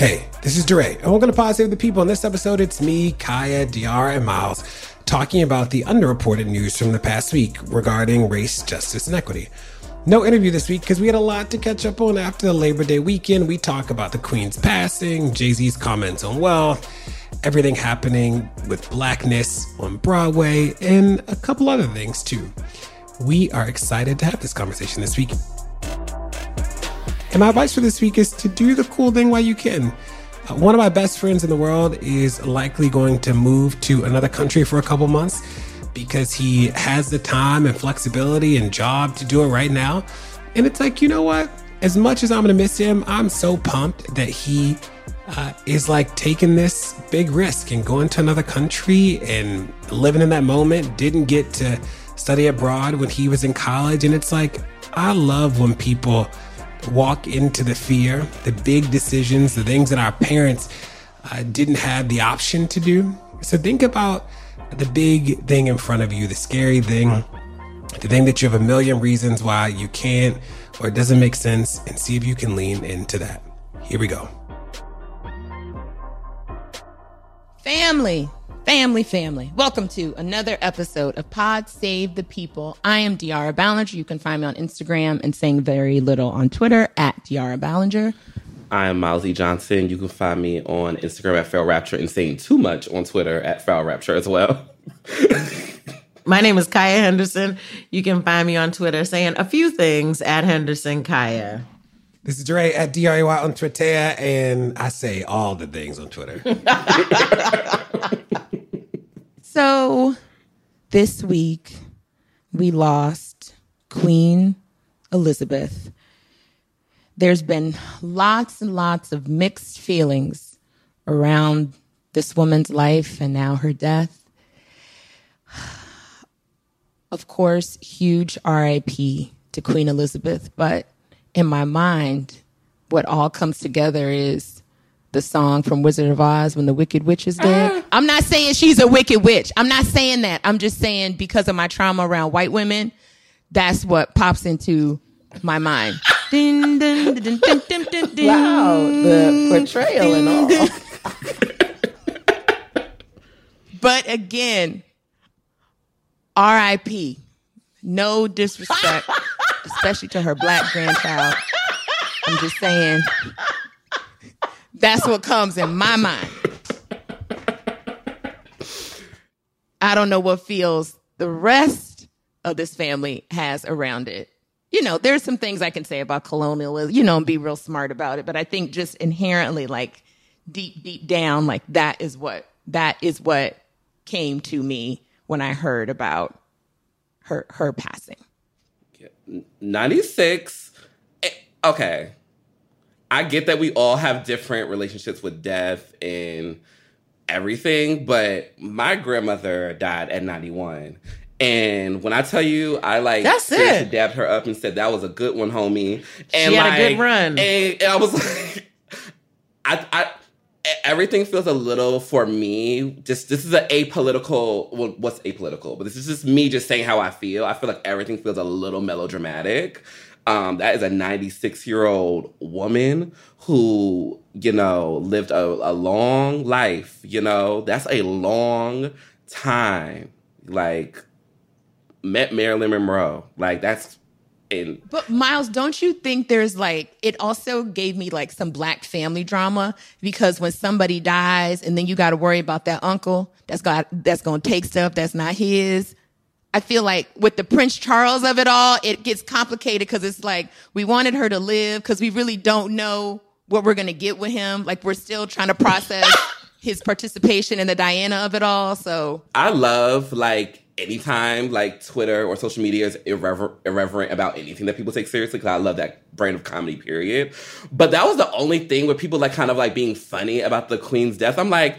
Hey, this is DeRay, and welcome to Pod Save the People. In this episode, it's me, Kaya, De'Ara, and Myles talking about the underreported news from the past week regarding race, justice, and equity. No interview this week because we had a lot to catch up on after the Labor Day weekend. We talk about the Queen's passing, Jay Z's comments on wealth, everything happening with blackness on Broadway, and a couple other things too. We are excited to have this conversation this week. And my advice for this week is to do the cool thing while you can. Uh, one of my best friends in the world is likely going to move to another country for a couple months because he has the time and flexibility and job to do it right now. And it's like, you know what? As much as I'm going to miss him, I'm so pumped that he uh, is like taking this big risk and going to another country and living in that moment. Didn't get to study abroad when he was in college. And it's like, I love when people walk into the fear, the big decisions, the things that our parents uh, didn't have the option to do. So think about the big thing in front of you, the scary thing, the thing that you have a million reasons why you can't or it doesn't make sense, and see if you can lean into that. Here we go. Family, family, family. Welcome to another episode of Pod Save the People. I am De'Ara Balenger. You can find me on Instagram and saying very little on Twitter at De'Ara Balenger. I am Myles E. Johnson. You can find me on Instagram at Pharaoh Rapture and saying too much on Twitter at Pharaoh Rapture as well. My name is Kaya Henderson. You can find me on Twitter saying a few things at Henderson Kaya. This is Dre at DRAY on Twitter, and I say all the things on Twitter. So this week we lost Queen Elizabeth. There's been lots and lots of mixed feelings around this woman's life and now her death. Of course, huge RIP to Queen Elizabeth, but in my mind, what all comes together is the song from Wizard of Oz when the Wicked Witch is dead. I'm not saying she's a wicked witch. I'm not saying that. I'm just saying because of my trauma around white women, that's what pops into my mind. Wow, the portrayal and all. But again, RIP. No disrespect, especially to her black grandchild. I'm just saying that's what comes in my mind. I don't know what feels the rest of this family has around it. You know, there's some things I can say about colonialism, you know, and be real smart about it. But I think just inherently, like deep, deep down, like that is what that is what came to me when I heard about her her passing. 96. Eh, Okay. I get that we all have different relationships with death and everything, but my grandmother died at 91. And when I tell you, I like That's it. dabbed her up and said that was a good one, homie. And She had a good run. And, and I was like, I, I, everything feels a little for me. Just this is an apolitical. Well, what's apolitical? But this is just me just saying how I feel. I feel like everything feels a little melodramatic. Um, that is a 96 year old woman who, you know, lived a, a long life. You know, that's a long time. Like, met Marilyn Monroe. Like, that's in But Myles, don't you think there's like it also gave me like some black family drama because when somebody dies and then you got to worry about that uncle that's got that's to take stuff that's not his. I feel like with the Prince Charles of it all, it gets complicated because it's like we wanted her to live because we really don't know what we're going to get with him. Like we're still trying to process his participation in the Diana of it all. So I love like anytime like Twitter or social media is irrever- irreverent about anything that people take seriously because I love that brand of comedy, period. But that was the only thing with people like kind of like being funny about the Queen's death. I'm like,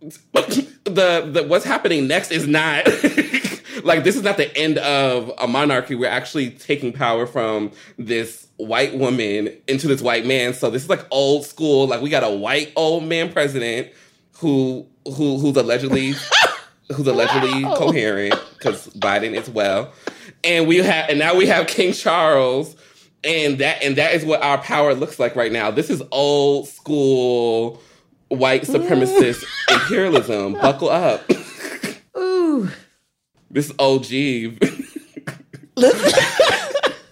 the, the what's happening next is not like this is not the end of a monarchy. We're actually taking power from this white woman into this white man. So this is like old school. Like we got a white old man president who who who's allegedly who's allegedly wow. coherent because Biden is well, and we have and now we have King Charles, and that and that is what our power looks like right now. This is old school white supremacist imperialism. Buckle up. Ooh, this OG.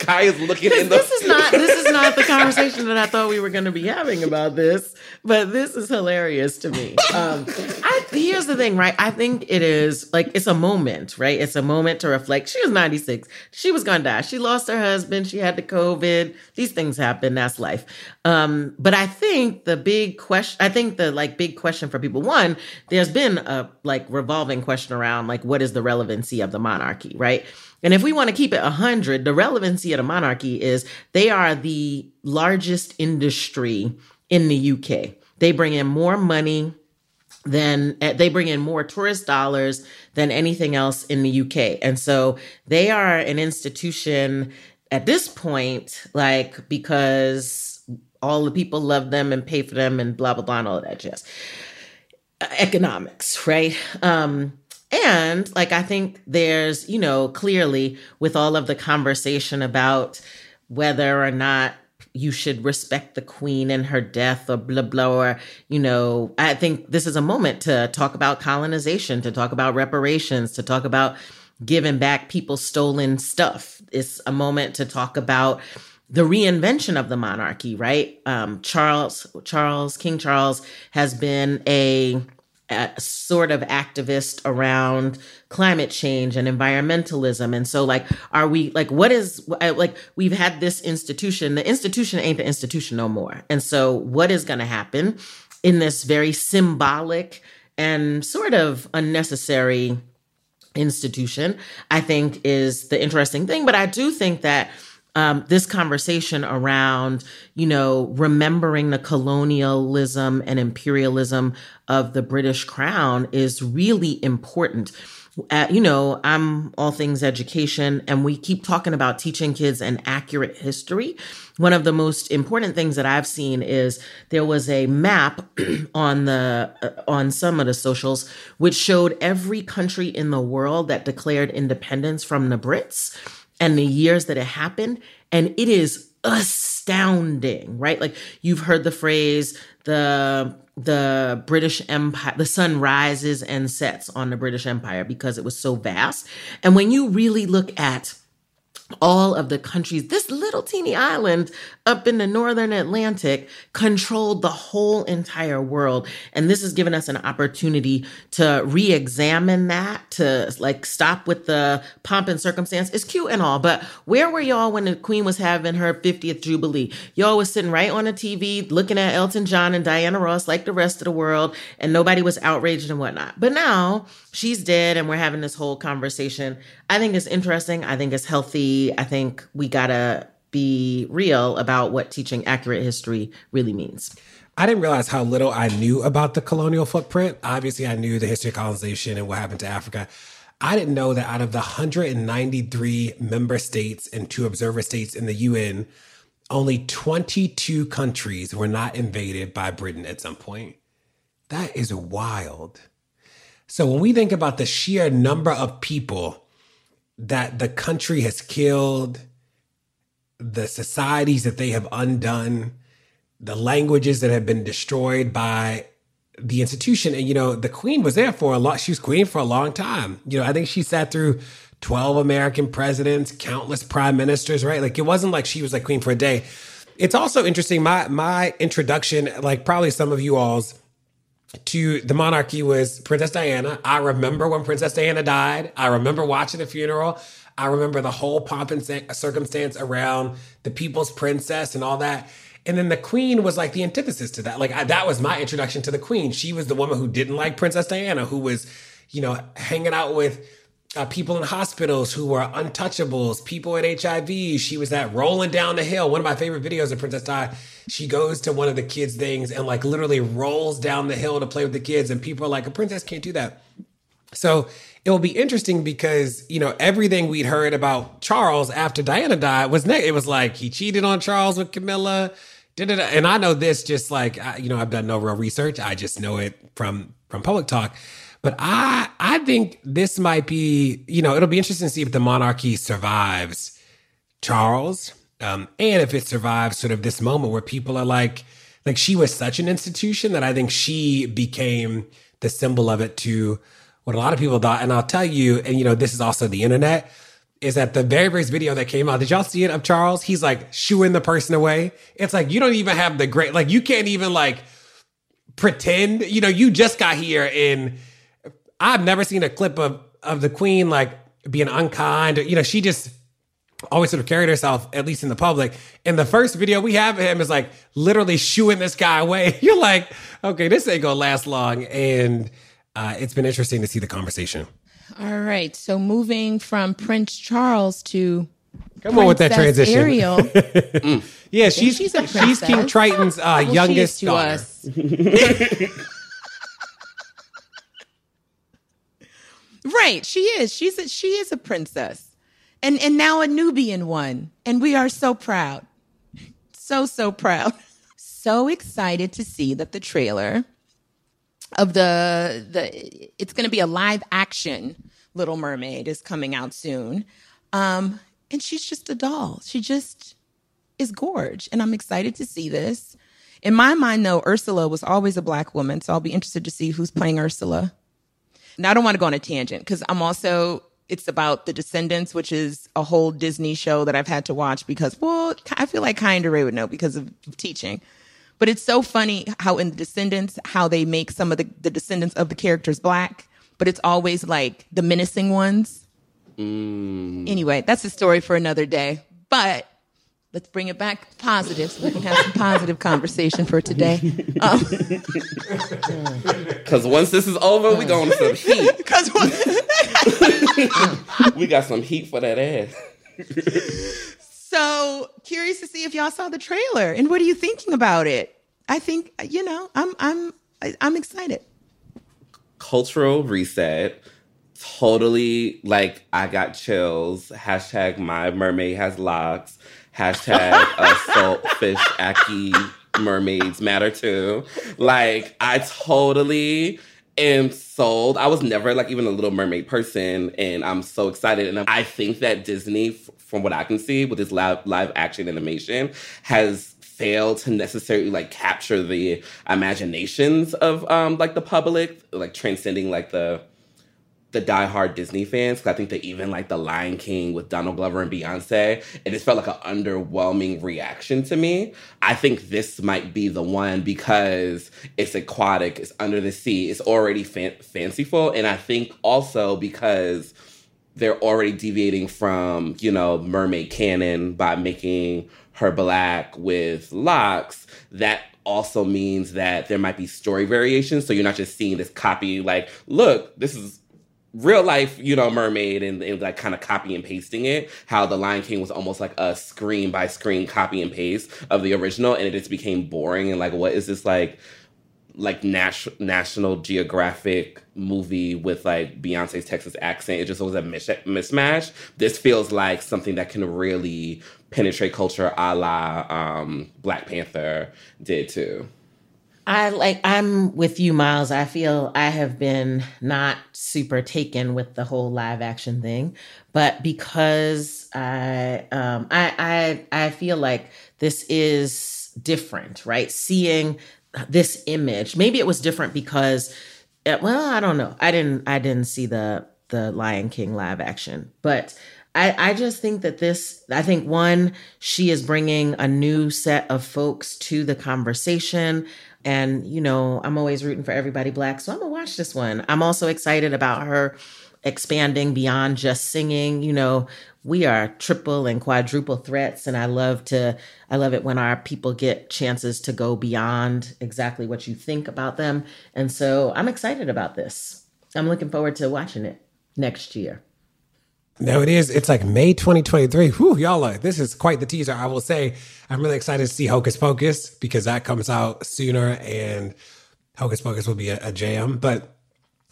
Kai is looking in the. This is not. This is not the conversation that I thought we were going to be having about this. But this is hilarious to me. Um, I, here's the thing, right? I think it is like it's a moment, right? It's a moment to reflect. She was 96. She was gonna die. She lost her husband. She had the COVID. These things happen. That's life. Um, but I think the big question. I think the like big question for people. One, there's been a like revolving question around like what is the relevancy of the monarchy, right? And if we want to keep it 100, the relevancy of the monarchy is they are the largest industry in the UK. They bring in more money than eh, they bring in more tourist dollars than anything else in the UK. And so they are an institution at this point, like because all the people love them and pay for them and blah, blah, blah, and all of that jazz. Economics, right? Um, and like, I think there's, you know, clearly with all of the conversation about whether or not you should respect the queen and her death or blah, blah, or, you know, I think this is a moment to talk about colonization, to talk about reparations, to talk about giving back people's stolen stuff. It's a moment to talk about the reinvention of the monarchy, right? Um, Charles, Charles, King Charles has been a a sort of activist around climate change and environmentalism. And so like are we like what is uh, like we've had this institution the institution ain't the institution no more. And so what is going to happen in this very symbolic and sort of unnecessary institution i think is the interesting thing. But i do think that um, this conversation around, you know, remembering the colonialism and imperialism of the British crown is really important. Uh, you know, I'm all things education, and we keep talking about teaching kids an accurate history. One of the most important things that I've seen is there was a map on the uh, on some of the socials which showed every country in the world that declared independence from the Brits and the years that it happened. And it is astounding, right? Like you've heard the phrase, the the British Empire, the sun rises and sets on the British Empire because it was so vast. And when you really look at all of the countries, this little teeny island up in the northern Atlantic controlled the whole entire world. And this has given us an opportunity to re examine that, to like stop with the pomp and circumstance. It's cute and all, but where were y'all when the Queen was having her 50th Jubilee? Y'all was sitting right on the TV looking at Elton John and Diana Ross like the rest of the world, and nobody was outraged and whatnot. But now she's dead, and we're having this whole conversation. I think it's interesting. I think it's healthy. I think we gotta be real about what teaching accurate history really means. I didn't realize how little I knew about the colonial footprint. Obviously, I knew the history of colonization and what happened to Africa. I didn't know that out of the 193 member states and two observer states in the UN, only 22 countries were not invaded by Britain at some point. That is wild. So when we think about the sheer number of people that the country has killed, the societies that they have undone, the languages that have been destroyed by the institution. And, you know, the queen was there for a lot. She was queen for a long time. You know, I think she sat through 12 American presidents, countless prime ministers, right? Like it wasn't like she was like queen for a day. It's also interesting. My, my introduction, like probably some of you all's to the monarchy was Princess Diana. I remember when Princess Diana died. I remember watching the funeral. I remember the whole pomp and circumstance around the people's princess and all that. And then the queen was like the antithesis to that. Like I, that was my introduction to the queen. She was the woman who didn't like Princess Diana, who was, you know, hanging out with uh, people in hospitals who were untouchables, people with HIV. She was at rolling down the hill. One of my favorite videos of Princess Di. She goes to one of the kids' things and like literally rolls down the hill to play with the kids, and people are like, "A princess can't do that." So it will be interesting because you know everything we'd heard about Charles after Diana died was it was like he cheated on Charles with Camilla, da-da-da. and I know this just like you know I've done no real research. I just know it from from public talk. But I I think this might be you know it'll be interesting to see if the monarchy survives Charles, um, and if it survives sort of this moment where people are like like she was such an institution that I think she became the symbol of it to what a lot of people thought. And I'll tell you, and you know, this is also the internet, is that the very first video that came out, did y'all see it of Charles? He's like shooing the person away. It's like you don't even have the great, like you can't even like pretend, you know, you just got here and I've never seen a clip of of the queen like being unkind. You know, she just always sort of carried herself, at least in the public. And the first video we have of him is like literally shooing this guy away. You're like, okay, this ain't gonna last long. And uh, it's been interesting to see the conversation. All right. So moving from Prince Charles to Come on with that transition. Ariel. mm. Yeah, she's she's, she's King Triton's uh, well, youngest daughter. right, she is. She's a, she is a princess, and and now a Nubian one, and we are so proud, so so proud, so excited to see that the trailer of the the it's going to be a live action Little Mermaid is coming out soon. Um, and she's just a doll. She just is gorge, and I'm excited to see this. In my mind, though, Ursula was always a black woman, so I'll be interested to see who's playing Ursula. Now, I don't want to go on a tangent because I'm also it's about the Descendants, which is a whole Disney show that I've had to watch because, well, I feel like Kinder Ray would know because of teaching. But it's so funny how in the Descendants, how they make some of the, the descendants of the characters black, but it's always like the menacing ones. Mm. Anyway, that's a story for another day. But let's bring it back positive so we can have some positive conversation for today. Because um, once this is over, we going to some heat. Because we got some heat for that ass. So curious to see if y'all saw the trailer and what are you thinking about it? I think you know I'm I'm I'm excited. Cultural reset. Totally like I got chills. Hashtag my mermaid has locks. Hashtag salt fish ackee mermaids matter too. Like I totally am sold. I was never like even a Little Mermaid person, and I'm so excited. And I think that Disney, from what I can see with this live live action animation, has failed to necessarily like capture the imaginations of um like the public, like transcending like the the diehard Disney fans because I think that even like The Lion King with Donald Glover and Beyonce, it just felt like an underwhelming reaction to me. I think this might be the one because it's aquatic, it's under the sea, it's already fan- fanciful, and I think also because they're already deviating from you know mermaid canon by making her black with locks that also means that there might be story variations so you're not just seeing this copy like look this is real life, you know, mermaid and, and like kind of copy and pasting it. How the Lion King was almost like a screen by screen copy and paste of the original, and it just became boring. And like, what is this like? like National Geographic movie with like Beyonce's Texas accent. It just was a mis- mismatch. This feels like something that can really penetrate culture, a la um, Black Panther did too. I like I'm with you, Myles. I feel I have been not super taken with the whole live action thing, but because I um I I I feel like this is different, right? Seeing this image. Maybe it was different because eh, well, I don't know. I didn't I didn't see the the Lion King live action, but I, I just think that this, I think one, she is bringing a new set of folks to the conversation. And, you know, I'm always rooting for everybody black. So I'm going to watch this one. I'm also excited about her expanding beyond just singing. You know, we are triple and quadruple threats. And I love to, I love it when our people get chances to go beyond exactly what you think about them. And so I'm excited about this. I'm looking forward to watching it next year. No, it is. It's like May 2023. Whew, y'all are, this is quite the teaser. I will say, I'm really excited to see Hocus Pocus because that comes out sooner and Hocus Pocus will be a, a jam. But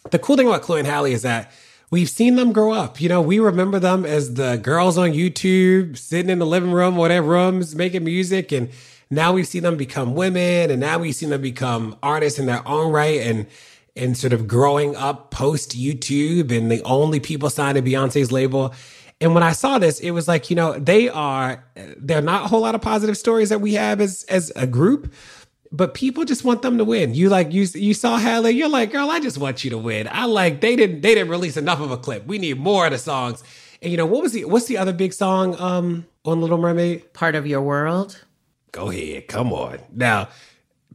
the cool thing about Chloe and Halle is that we've seen them grow up. You know, we remember them as the girls on YouTube sitting in the living room or their rooms making music. And now we've seen them become women and now we've seen them become artists in their own right. And and sort of growing up post YouTube and the only people signed to Beyonce's label. And when I saw this, it was like, you know, they are, they are not a whole lot of positive stories that we have as, as a group, but people just want them to win. You like, you, you saw Halle, you're like, girl, I just want you to win. I like, they didn't, they didn't release enough of a clip. We need more of the songs. And you know, what was the, what's the other big song, um, on Little Mermaid? Part of your world. Go ahead. Come on. Now,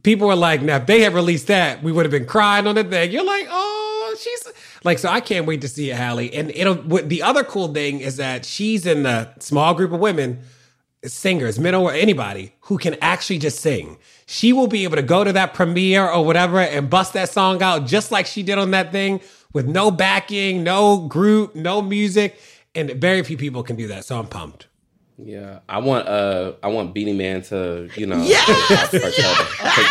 people were like, now if they had released that, we would have been crying on the thing. You're like, oh, she's like, so I can't wait to see it, Halle. And it'll. what, The other cool thing is that she's in the small group of women, singers, men or anybody who can actually just sing. She will be able to go to that premiere or whatever and bust that song out just like she did on that thing with no backing, no group, no music. And very few people can do that. So I'm pumped. Yeah, I want uh, I want Beenie Man to you know, yes!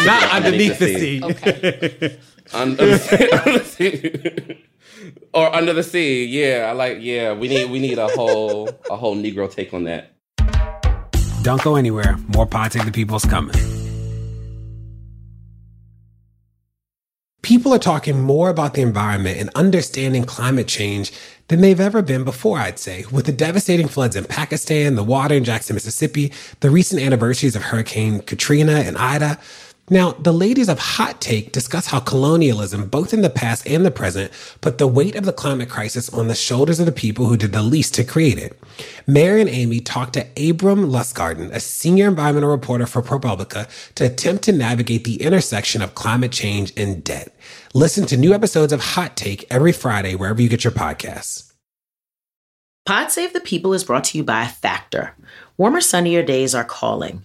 not underneath the sea, okay. under, the sea. or under the sea. Yeah, I like. Yeah, we need we need a whole a whole Negro take on that. Don't go anywhere. More Pod Save the People's coming. People are talking more about the environment and understanding climate change than they've ever been before, I'd say. With the devastating floods in Pakistan, the water in Jackson, Mississippi, the recent anniversaries of Hurricane Katrina and Ida. Now, the ladies of Hot Take discuss how colonialism, both in the past and the present, put the weight of the climate crisis on the shoulders of the people who did the least to create it. Mary and Amy talked to Abrahm Lustgarten, a senior environmental reporter for ProPublica, to attempt to navigate the intersection of climate change and debt. Listen to new episodes of Hot Take every Friday wherever you get your podcasts. Pod Save the People is brought to you by Factor. Warmer, sunnier days are calling.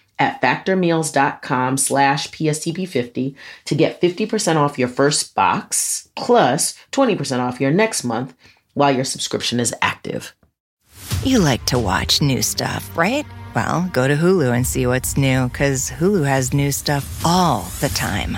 at factormeals.com slash PSTP50 to get 50% off your first box plus 20% off your next month while your subscription is active. You like to watch new stuff, right? Well, go to Hulu and see what's new because Hulu has new stuff all the time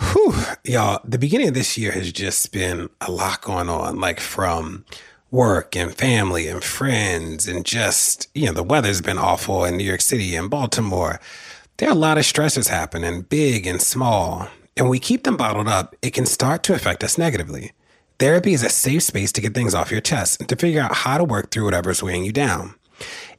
Whew, y'all, the beginning of this year has just been a lot going on, like from work and family and friends and just, you know, the weather's been awful in New York City and Baltimore. There are a lot of stressors happening, big and small. And we keep them bottled up, it can start to affect us negatively. Therapy is a safe space to get things off your chest and to figure out how to work through whatever's weighing you down.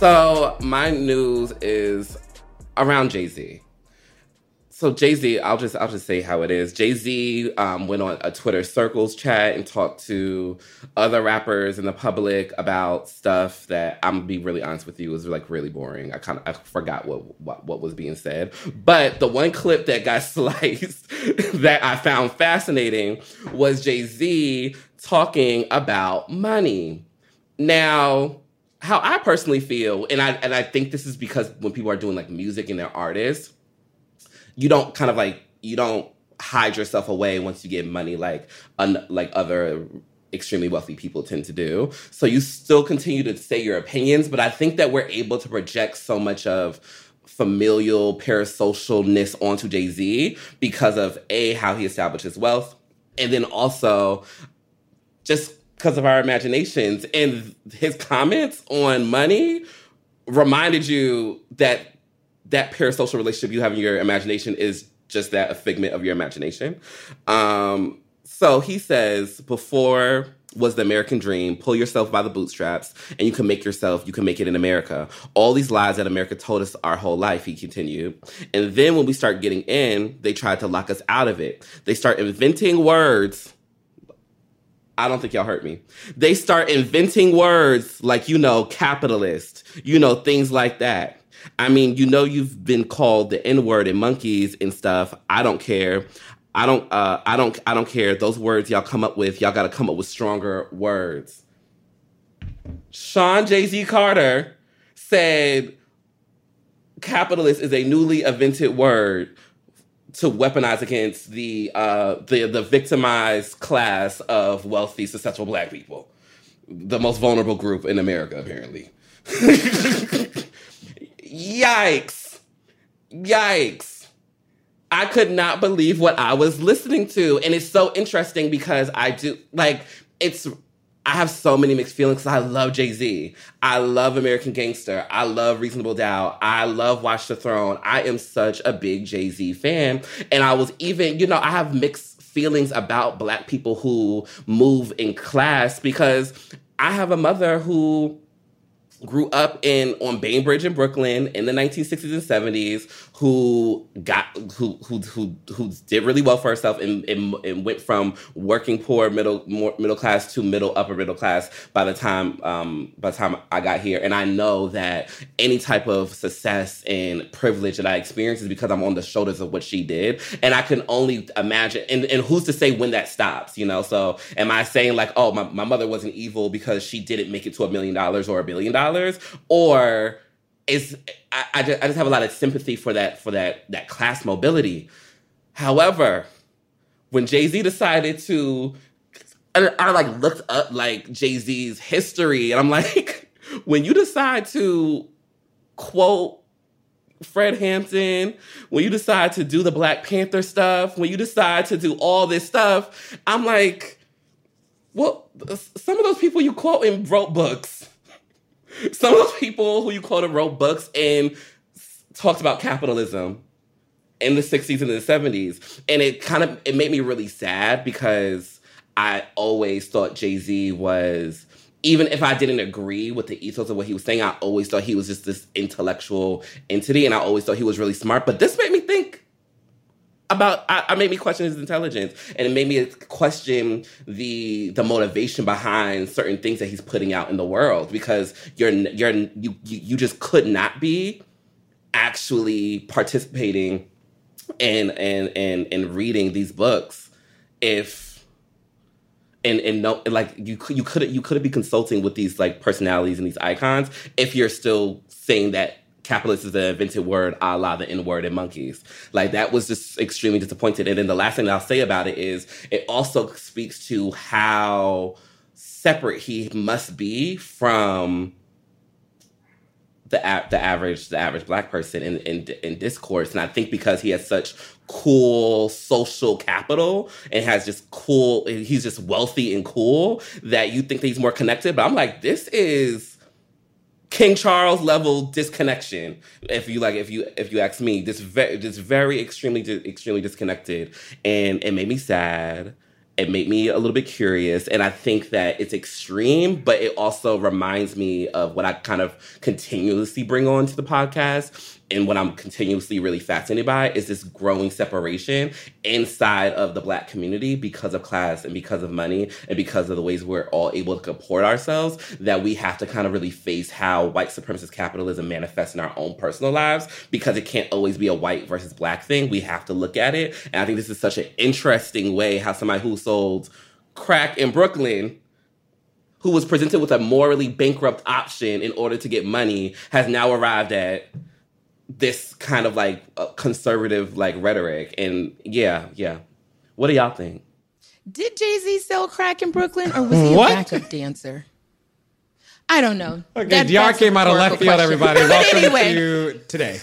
So my news is around Jay Z. So Jay Z, I'll just I'll just say how it is. Jay Z um, went on a Twitter Circles chat and talked to other rappers in the public about stuff that I'm gonna be really honest with you was like really boring. I kind of I forgot what, what what was being said, but the one clip that got sliced that I found fascinating was Jay Z talking about money. Now how I personally feel, and I and I think this is because when people are doing like music and they're artists, you don't kind of like you don't hide yourself away once you get money like un, like other extremely wealthy people tend to do. So you still continue to say your opinions, but I think that we're able to project so much of familial parasocialness onto Jay Z because of a how he established his wealth, and then also just because of our imaginations. And his comments on money reminded you that that parasocial relationship you have in your imagination is just that a figment of your imagination. Um, so he says, before was the American dream, pull yourself by the bootstraps and you can make yourself, you can make it in America. All these lies that America told us our whole life, he continued. And then when we start getting in, they tried to lock us out of it. They start inventing words I don't think y'all hurt me. They start inventing words like, you know, capitalist, you know, things like that. I mean, you know, you've been called the N word and monkeys and stuff. I don't care. I don't, uh, I don't, I don't care. Those words y'all come up with, y'all got to come up with stronger words. Shawn Jay Z Carter said, capitalist is a newly invented word to weaponize against the uh, the the victimized class of wealthy, successful black people, the most vulnerable group in America, apparently. Yikes! Yikes! I could not believe what I was listening to, and it's so interesting because I do like it's I have so many mixed feelings. I love Jay Z. I love American Gangster. I love Reasonable Doubt. I love Watch the Throne. I am such a big Jay Z fan. And I was even, you know, I have mixed feelings about Black people who move in class because I have a mother who grew up in on Bainbridge in Brooklyn in the 1960s and 70s, who got who who who who did really well for herself and, and, and went from working poor middle more, middle class to middle upper middle class by the time um, by the time I got here. And I know that any type of success and privilege that I experience is because I'm on the shoulders of what she did. And I can only imagine and, and who's to say when that stops, you know? So am I saying like, oh my, my mother wasn't evil because she didn't make it to a million dollars or a billion dollars? Or is I, I, just, I just have a lot of sympathy for that for that that class mobility. However, when Jay Z decided to, I, I like looked up like Jay Z's history, and I'm like, when you decide to quote Fred Hampton, when you decide to do the Black Panther stuff, when you decide to do all this stuff, I'm like, well, some of those people you quote in wrote books some of those people who you quote quoted wrote books and talked about capitalism in the 60s and the 70s and it kind of it made me really sad because i always thought jay-z was even if i didn't agree with the ethos of what he was saying i always thought he was just this intellectual entity and i always thought he was really smart. But this made me think about I, I made me question his intelligence and it made me question the the motivation behind certain things that he's putting out in the world because you're you're you you, just could not be actually participating in and and and reading these books if and and no like you you could you could be consulting with these like personalities and these icons if you're still saying that capitalist is an invented word a la the N word and monkeys. Like that was just extremely disappointed. And then the last thing I'll say about it is it also speaks to how separate he must be from the the average the average black person in, in in discourse and i think because he has such cool social capital and has just cool he's just wealthy and cool that you think that he's more connected but i'm like this is king charles level disconnection if you like if you if you ask me this very this very extremely extremely disconnected and it made me sad it made me a little bit curious. And I think that it's extreme, but it also reminds me of what I kind of continuously bring on to the podcast and what I'm continuously really fascinated by is this growing separation inside of the black community because of class and because of money and because of the ways we're all able to comport ourselves that we have to kind of really face how white supremacist capitalism manifests in our own personal lives because it can't always be a white versus black thing. We have to look at it. And I think this is such an interesting way how somebody who sold crack in Brooklyn who was presented with a morally bankrupt option in order to get money has now arrived at this kind of like uh, conservative like rhetoric. And yeah, yeah. What do y'all think? Did Jay Z sell crack in Brooklyn, or was he what? a backup dancer? I don't know. Okay, that, DR came out of left field. Question. Everybody, welcome anyway, to today.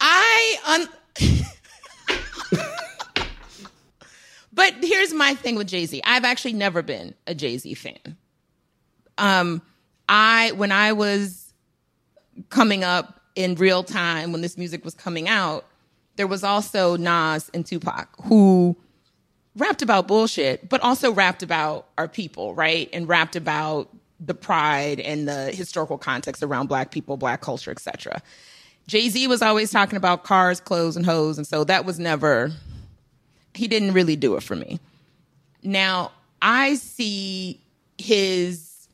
I un. but here's my thing with Jay Z. I've actually never been a Jay Z fan. Um, I when I was coming up, in real time when this music was coming out, there was also Nas and Tupac who rapped about bullshit, but also rapped about our people, right? And rapped about the pride and the historical context around black people, black culture, etc. Jay-Z was always talking about cars, clothes, and hoes, and so that was never he didn't really do it for me. Now, I see his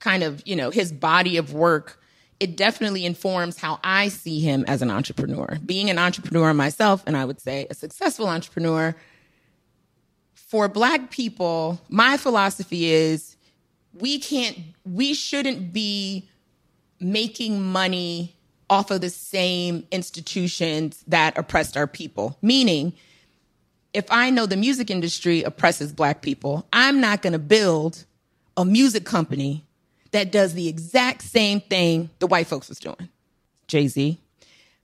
kind of, you know, his body of work it definitely informs how I see him as an entrepreneur. Being an entrepreneur myself, and I would say a successful entrepreneur, for Black people, my philosophy is we can't, we shouldn't be making money off of the same institutions that oppressed our people. Meaning, if I know the music industry oppresses Black people, I'm not going to build a music company that does the exact same thing the white folks was doing. Jay Z.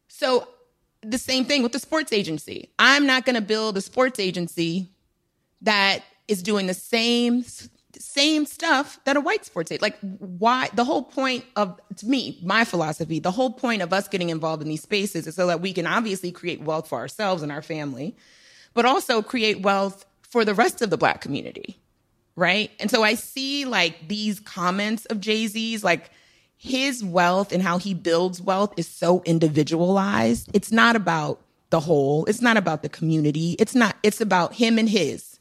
So the same thing with the sports agency. I'm not going to build a sports agency that is doing the same same stuff that a white sports agency. Like why the whole point of to me, my philosophy, the whole point of us getting involved in these spaces is so that we can obviously create wealth for ourselves and our family, but also create wealth for the rest of the black community right? And so I see like these comments of Jay Z's, like his wealth and how he builds wealth is so individualized. It's not about the whole, it's not about the community, it's not, it's about him and his,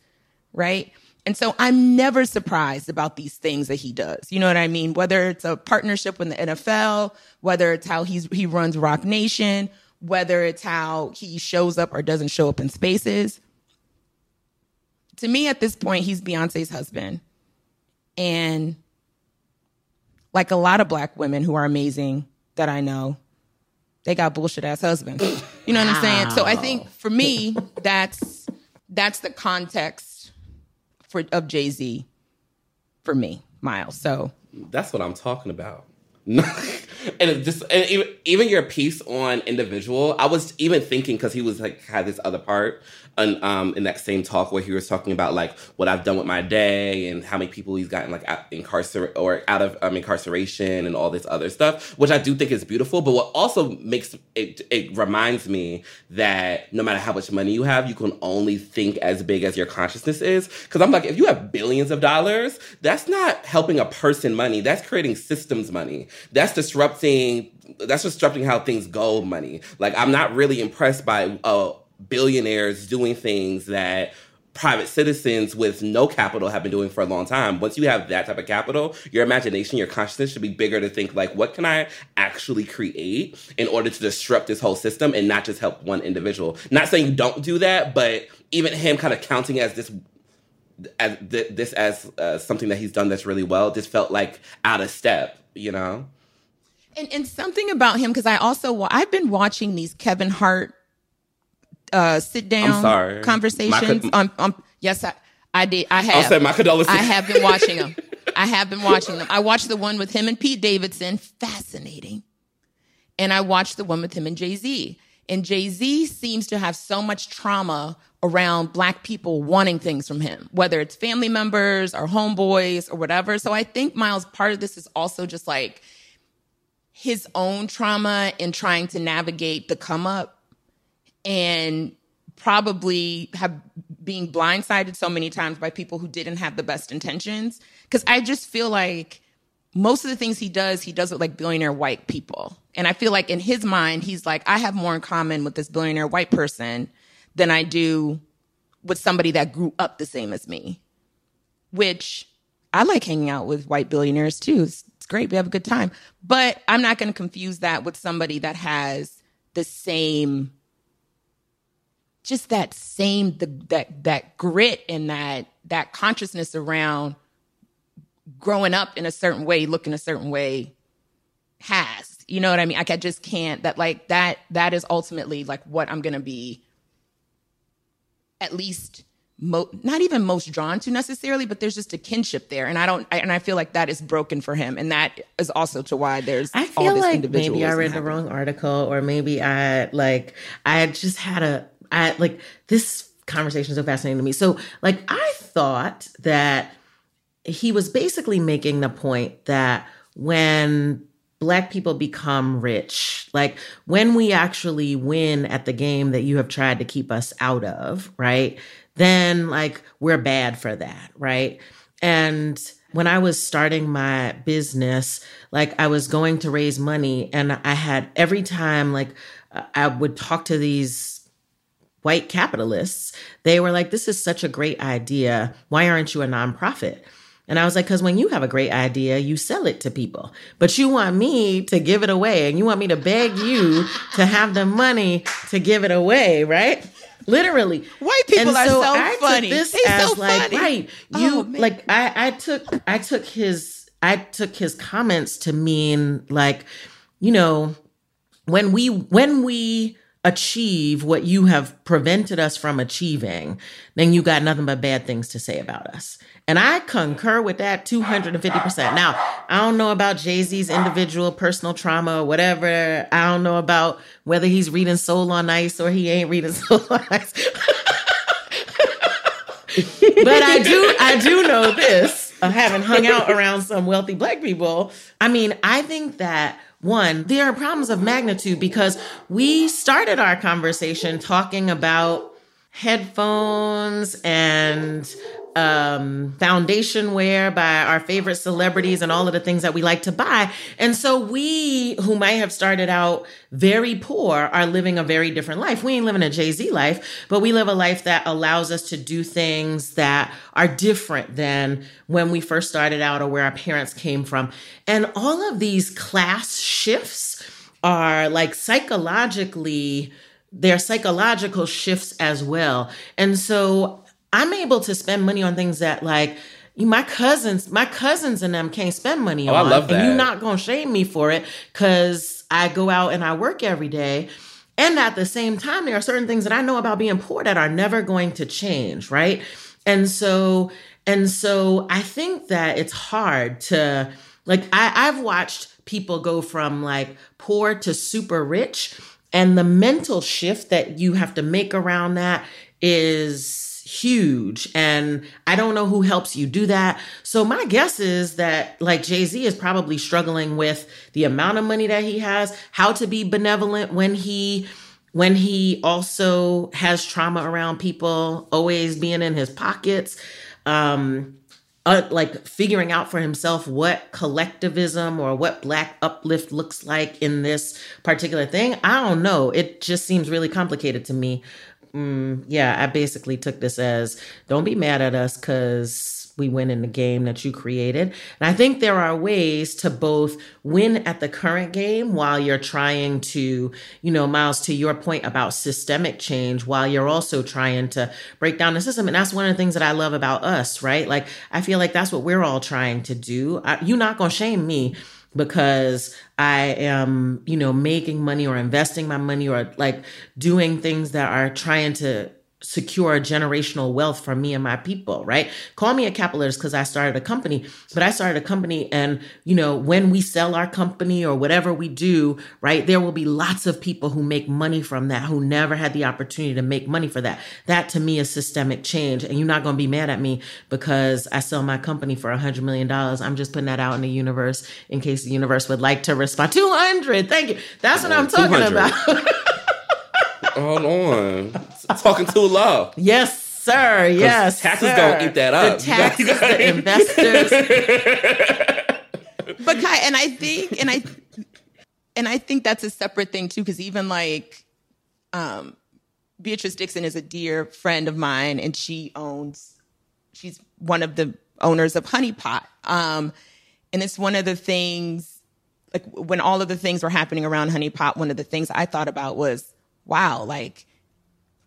right? And so I'm never surprised about these things that he does. You know what I mean? Whether it's a partnership with the NFL, whether it's how he's, he runs Roc Nation, whether it's how he shows up or doesn't show up in spaces to me at this point, he's Beyonce's husband. And like a lot of black women who are amazing that I know, they got bullshit ass husbands. You know what I'm saying? So I think for me, that's that's the context for of Jay Z for me, Myles. So that's what I'm talking about. and just and even, even your piece on individual, I was even thinking because he was like had this other part and um, in that same talk where he was talking about like what I've done with my day and how many people he's gotten like incarcer or out of um, incarceration and all this other stuff, which I do think is beautiful. But what also makes it, it reminds me that no matter how much money you have, you can only think as big as your consciousness is. Because I'm like, if you have billions of dollars, that's not helping a person money. That's creating systems money. That's disrupting. That's disrupting how things go money. Like I'm not really impressed by uh, billionaires doing things that private citizens with no capital have been doing for a long time. Once you have that type of capital, your imagination, your consciousness should be bigger to think like, what can I actually create in order to disrupt this whole system and not just help one individual? Not saying you don't do that, but even him kind of counting as this as th- this as uh, something that he's done that's really well just felt like out of step, you know. And, and something about him because I also I've been watching these Kevin Hart uh, sit down conversations. On, on yes I, I did. I have. I'll say my condolences. I have been watching them I have been watching them I watched the one with him and Pete Davidson. Fascinating. And I watched the one with him and Jay Z and Jay Z seems to have so much trauma around black people wanting things from him, whether it's family members or homeboys or whatever. So I think Myles, part of this is also just like his own trauma in trying to navigate the come up and probably have being blindsided so many times by people who didn't have the best intentions. Cause I just feel like most of the things he does, he does with like billionaire white people. And I feel like in his mind, he's like, I have more in common with this billionaire white person than I do with somebody that grew up the same as me, which I like hanging out with white billionaires too. It's, it's great. We have a good time. But I'm not going to confuse that with somebody that has the same just that same the, that that grit and that that consciousness around growing up in a certain way, looking a certain way has. You know what I mean? Like I just can't that like that that is ultimately like what I'm going to be at least mo- not even most drawn to necessarily, but there's just a kinship there, and I don't, I, and I feel like that is broken for him, and that is also to why there's. I feel like maybe I read the wrong article, or maybe I like I just had a I like this conversation is so fascinating to me. So like I thought that he was basically making the point that when black people become rich like when we actually win at the game that you have tried to keep us out of right then like we're bad for that right and when i was starting my business like i was going to raise money and i had every time like i would talk to these white capitalists they were like this is such a great idea why aren't you a nonprofit and I was like, because when you have a great idea, you sell it to people. But you want me to give it away and you want me to beg you to have the money to give it away, right? Literally. White people and are so, so I funny. Took this as so like, funny. right. Oh, you oh, like I, I took I took his I took his comments to mean like, you know, when we when we achieve what you have prevented us from achieving, then you got nothing but bad things to say about us. And I concur with that 250%. Now, I don't know about Jay Z's individual personal trauma or whatever. I don't know about whether he's reading Soul on Ice or he ain't reading Soul on Ice. but I do, I do know this, having hung out around some wealthy black people. I mean, I think that one, there are problems of magnitude because we started our conversation talking about headphones and um, foundation wear by our favorite celebrities and all of the things that we like to buy. And so we, who might have started out very poor, are living a very different life. We ain't living a Jay Z life, but we live a life that allows us to do things that are different than when we first started out or where our parents came from. And all of these class shifts are like psychologically they're psychological shifts as well. And so I'm able to spend money on things that like my cousins, my cousins and them can't spend money oh, on. I love that. And you're not gonna shame me for it because I go out and I work every day. And at the same time, there are certain things that I know about being poor that are never going to change, right? And so, and so I think that it's hard to like I, I've watched people go from like poor to super rich, and the mental shift that you have to make around that is huge and I don't know who helps you do that. So my guess is that like Jay-Z is probably struggling with the amount of money that he has, how to be benevolent when he when he also has trauma around people always being in his pockets. Um uh, like figuring out for himself what collectivism or what black uplift looks like in this particular thing. I don't know. It just seems really complicated to me. Mm, yeah, I basically took this as don't be mad at us because we win in the game that you created. And I think there are ways to both win at the current game while you're trying to, you know, Myles, to your point about systemic change, while you're also trying to break down the system. And that's one of the things that I love about us, right? Like, I feel like that's what we're all trying to do. I, you're not going to shame me because I am, you know, making money or investing my money or like doing things that are trying to secure generational wealth for me and my people, right? Call me a capitalist because I started a company, but I started a company and, you know, when we sell our company or whatever we do, right, there will be lots of people who make money from that who never had the opportunity to make money for that. That to me is systemic change. And you're not going to be mad at me because I sell my company for a hundred million dollars. I'm just putting that out in the universe in case the universe would like to respond. 200. Thank you. That's what I'm talking about. Hold on. Talking too low. Yes, sir. Yes. Taxes sir. gonna eat that up. The taxes, the investors. but Kai, and I think, and I, and I think that's a separate thing too, because even like, um, Beatrice Dixon is a dear friend of mine, and she owns, she's one of the owners of Honeypot. Um, and it's one of the things, like when all of the things were happening around Honeypot, one of the things I thought about was wow, like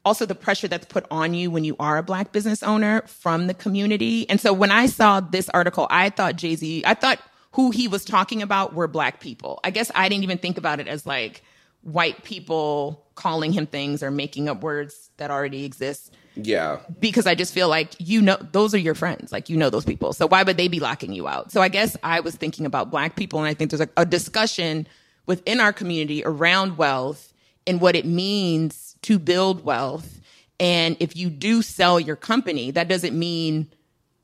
also the pressure that's put on you when you are a black business owner from the community. And so when I saw this article, I thought Jay Z, I thought who he was talking about were black people. I guess I didn't even think about it as like white people calling him things or making up words that already exist. Yeah. Because I just feel like you know those are your friends. Like you know those people. So why would they be locking you out? So I guess I was thinking about black people and I think there's a, a discussion within our community around wealth and what it means to build wealth. And if you do sell your company, that doesn't mean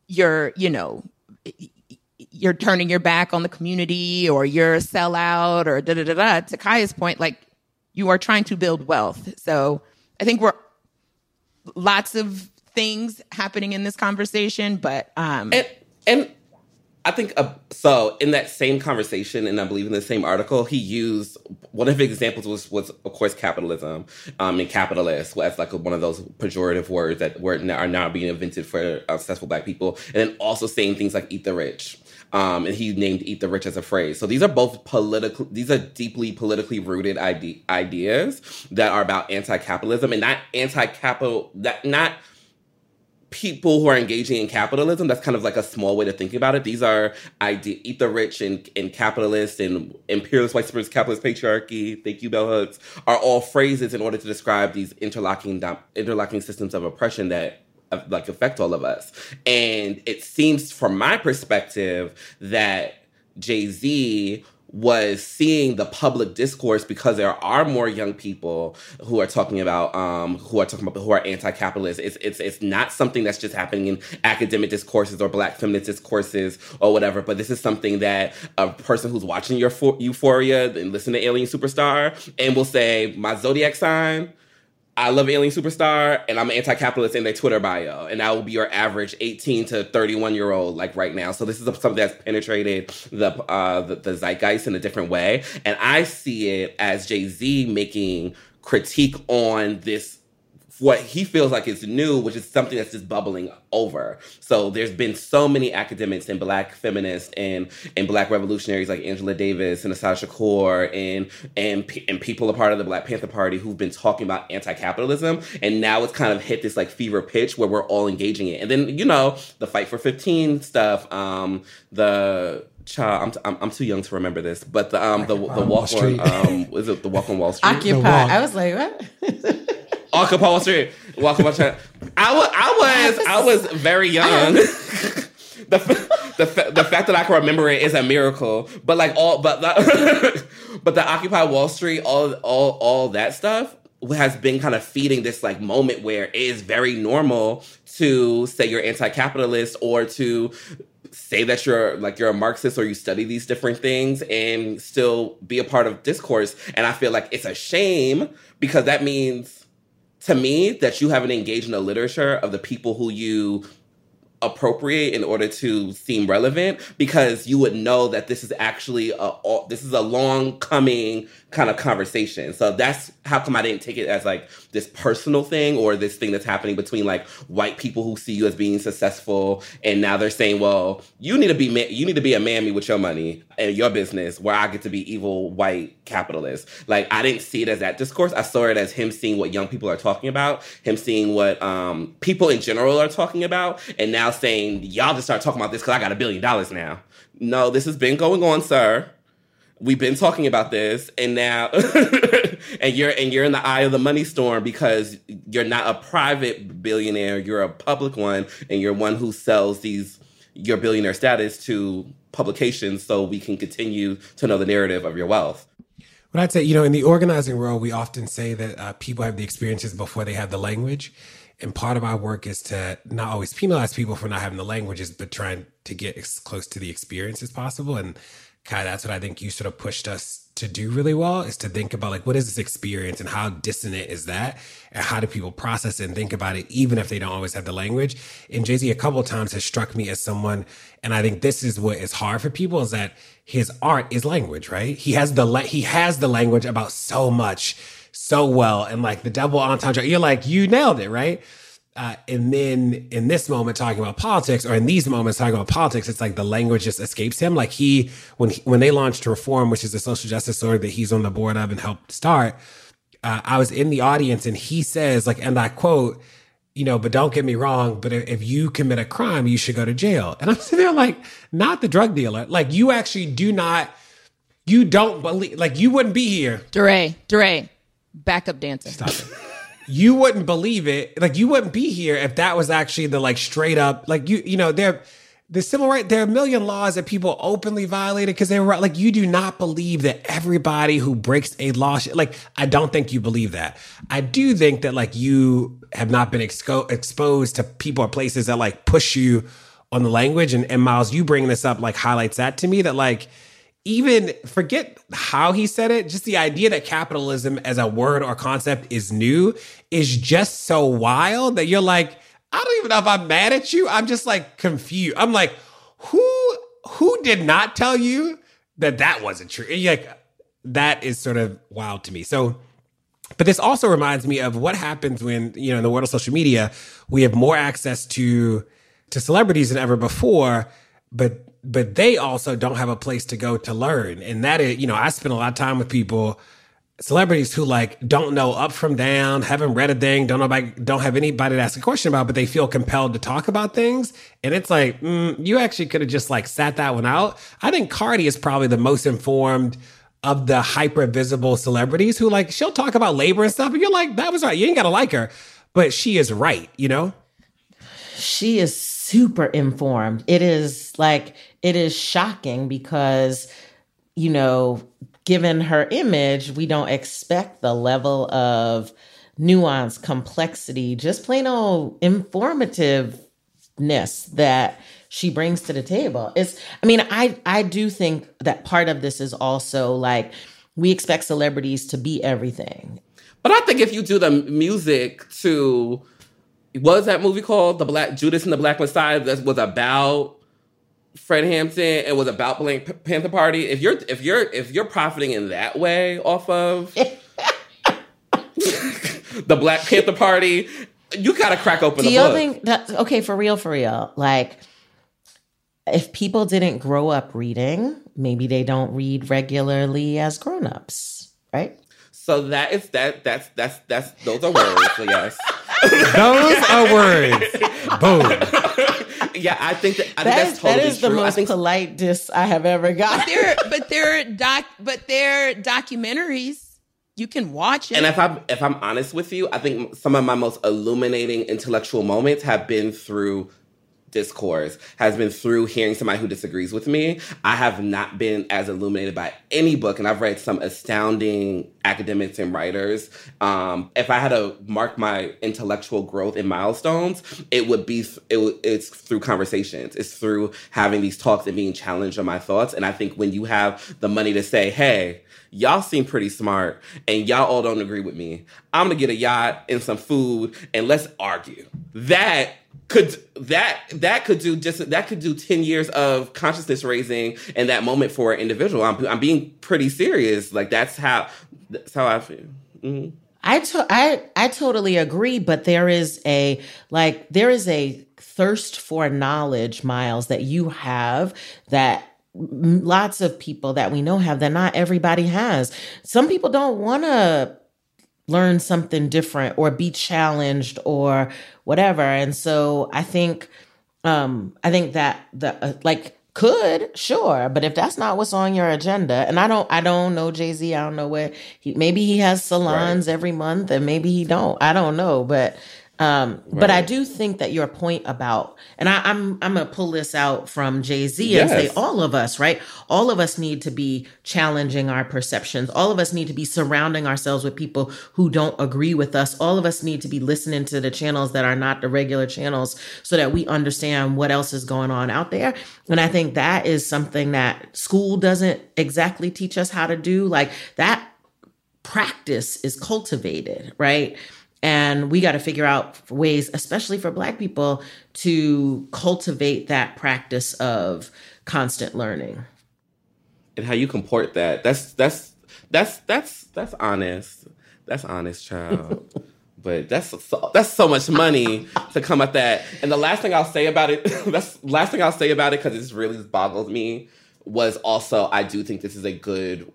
you're, you know, you're turning your back on the community or you're a sellout or da da da da. To Kaya's point, like you are trying to build wealth. So I think we're lots of things happening in this conversation, but um and and I think uh, so. In that same conversation, and I believe in the same article, he used one of his examples was was of course capitalism um, and capitalist as like one of those pejorative words that were are now being invented for uh, successful black people, and then also saying things like "eat the rich." Um, and he named "eat the rich" as a phrase. So these are both political. These are deeply politically rooted ide- ideas that are about anti-capitalism and not anti-capital. That not people who are engaging in capitalism that's kind of like a small way to think about it. These are idea eat the rich and, and capitalist and imperialist white supremacist capitalist patriarchy thank you bell hooks are all phrases in order to describe these interlocking interlocking systems of oppression that like affect all of us. And it seems from my perspective that jay-z was seeing the public discourse because there are more young people who are talking about um, who are talking about who are anti-capitalist. It's it's it's not something that's just happening in academic discourses or black feminist discourses or whatever. But this is something that a person who's watching your Euphoria and listen to Alien Superstar and will say my zodiac sign I love Alien Superstar and I'm an anti-capitalist in their Twitter bio. And that will be your average 18 to 31 year old like right now. So this is something that's penetrated the, uh, the, the zeitgeist in a different way. And I see it as Jay-Z making critique on this what he feels like is new, which is something that's just bubbling over. So there's been so many academics and black feminists and and black revolutionaries like Angela Davis and Assata Shakur and and and people a part of the Black Panther Party who've been talking about anti-capitalism, and now it's kind of hit this like fever pitch where we're all engaging it. And then you know the fight for 15 stuff, um, the Child, I'm, I'm, I'm too young to remember this, but the um the the walk on um is it the walk on Wall Street? Occupy. I was like, what? Occupy Wall Street. Welcome on China. I was I was I was very young. the, the the fact that I can remember it is a miracle. But like all but the, but the Occupy Wall Street, all all all that stuff has been kind of feeding this like moment where it is very normal to say you're anti-capitalist or to say that you're like you're a Marxist or you study these different things and still be a part of discourse. And I feel like it's a shame because that means to me that you haven't engaged in the literature of the people who you appropriate in order to seem relevant because you would know that this is actually a this is a long coming kind of conversation. So that's how come I didn't take it as like this personal thing or this thing that's happening between like white people who see you as being successful and now they're saying, well, you need to be ma- you need to be a mammy with your money your business where I get to be evil white capitalist. Like I didn't see it as that discourse. I saw it as him seeing what young people are talking about, him seeing what um, people in general are talking about, and now saying y'all just start talking about this because I got a billion dollars now. No, this has been going on, sir we've been talking about this and now and you're and you're in the eye of the money storm because you're not a private billionaire you're a public one and you're one who sells these your billionaire status to publications so we can continue to know the narrative of your wealth. What i'd say you know in the organizing world we often say that uh, people have the experiences before they have the language. And part of our work is to not always penalize people for not having the languages but trying to get as close to the experience as possible. And Kai, that's what I think you sort of pushed us to do really well is to think about like what is this experience and how dissonant is that? And how do people process it and think about it even if they don't always have the language? And jay-z a couple times has struck me as someone and i think this is what is hard for people is that his art is language right? He has the he has the language about so much so well and like the double entendre. You're like you nailed it right uh, and then in this moment talking about politics or in these moments talking about politics it's like the language just escapes him. Like he when he, when they launched reform which is a social justice org that he's on the board of and helped start uh, i was in the audience and he says like and i quote you know but don't get me wrong but if you commit a crime you should go to jail. And i'm sitting there like not the drug dealer. Like you actually do not you don't believe like you wouldn't be here. DeRay, DeRay, backup dancer. Stop it you wouldn't believe it. Like you wouldn't be here if that was actually the like straight up like you you know there the civil right there are a million laws that people openly violated because they were like you do not believe that everybody who breaks a law like I don't think you believe that. I do think that like you have not been exco- exposed to people or places that like push you on the language and, and Myles you bring this up like highlights that to me that like even forget how he said it, just the idea that capitalism as a word or concept is new is just so wild that you're like, I don't even know if I'm mad at you. I'm just like confused. I'm like, who who did not tell you that that wasn't true? Like that is sort of wild to me. So but this also reminds me of what happens when, you know, in the world of social media, we have more access to to celebrities than ever before, but but they also don't have a place to go to learn. And that is, you know, I spend a lot of time with people, celebrities who like don't know up from down, haven't read a thing, don't know about, don't have anybody to ask a question about, but they feel compelled to talk about things. And it's like, mm, you actually could have just like sat that one out. I think Cardi is probably the most informed of the hyper visible celebrities who like she'll talk about labor and stuff, and you're like, that was right. You ain't gotta like her, but she is right, you know? She is super informed. It is like it is shocking because, you know, given her image, we don't expect the level of nuance, complexity, just plain old informativeness that she brings to the table. It's I mean, I I do think that part of this is also like we expect celebrities to be everything. But I think if you do the music to was that movie called? The Black Judas and the Black Messiah that was about Fred Hampton and was about Black Panther Party. If you're if you're if you're profiting in that way off of the Black Panther Party, you gotta crack open. Do you think that okay for real? For real, like if people didn't grow up reading, maybe they don't read regularly as grown-ups, right? So that is that that's that's that's those are words, so yes. those are words. Boom yeah, I think that I that think is, that's totally that is true. the most think, polite diss I have ever got. They're, but they're doc, but they're documentaries. You can watch it. And if I'm if I'm honest with you, I think some of my most illuminating intellectual moments have been through discourse has been through hearing somebody who disagrees with me. I have not been as illuminated by any book, and I've read some astounding academics and writers. Um, if I had to mark my intellectual growth in milestones, it would be it, it's through conversations. It's through having these talks and being challenged on my thoughts. And I think when you have the money to say, "Hey," y'all seem pretty smart and y'all all don't agree with me. I'm gonna get a yacht and some food and let's argue. That could that that could do just that could do 10 years of consciousness raising in that moment for an individual. I'm, I'm being pretty serious. Like that's how that's how I feel. Mm-hmm. I to- I I totally agree, but there is a like there is a thirst for knowledge, Myles, that you have that lots of people that we know have that not everybody has. Some people don't want to learn something different or be challenged or whatever. And so I think um I think that the uh, like could sure but if that's not what's on your agenda and i don't i don't know jay-z i don't know where he maybe he has salons right. every month and maybe he don't i don't know but um, right. But I do think that your point about, and I, am I'm, I'm gonna pull this out from Jay Z yes. and say all of us, right? All of us need to be challenging our perceptions. All of us need to be surrounding ourselves with people who don't agree with us. All of us need to be listening to the channels that are not the regular channels, so that we understand what else is going on out there. And I think that is something that school doesn't exactly teach us how to do. Like that practice is cultivated, right? And we got to figure out ways, especially for Black people, to cultivate that practice of constant learning. And how you comport that. That's that's that's that's that's honest. That's honest, child. but that's so, that's so much money to come at that. And the last thing I'll say about it, that's last thing I'll say about it because it really boggles me was also I do think this is a good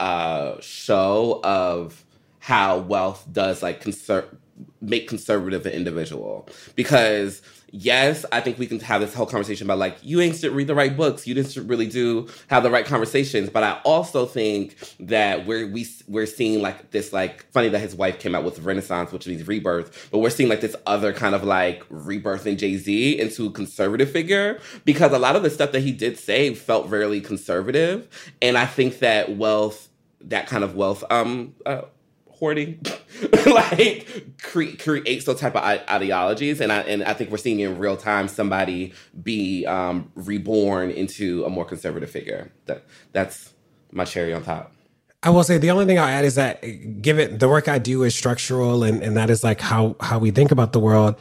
uh, show of how wealth does like conser- make conservative an individual. Because yes i think we can have this whole conversation about like you ain't should read the right books. You didn't really do have the right conversations. But i also think that we're we, we're seeing like this like funny that his wife came out with renaissance which means rebirth. But we're seeing like this other kind of like rebirth in jay-z into a conservative figure. Because a lot of the stuff that he did say felt very conservative. And i think that wealth that kind of wealth um uh, hoarding, like cre- creates those type of ideologies, and I and I think we're seeing in real time somebody be um, reborn into a more conservative figure. That that's my cherry on top. I will say the only thing I'll add is that given the work I do is structural and, and that is like how how we think about the world,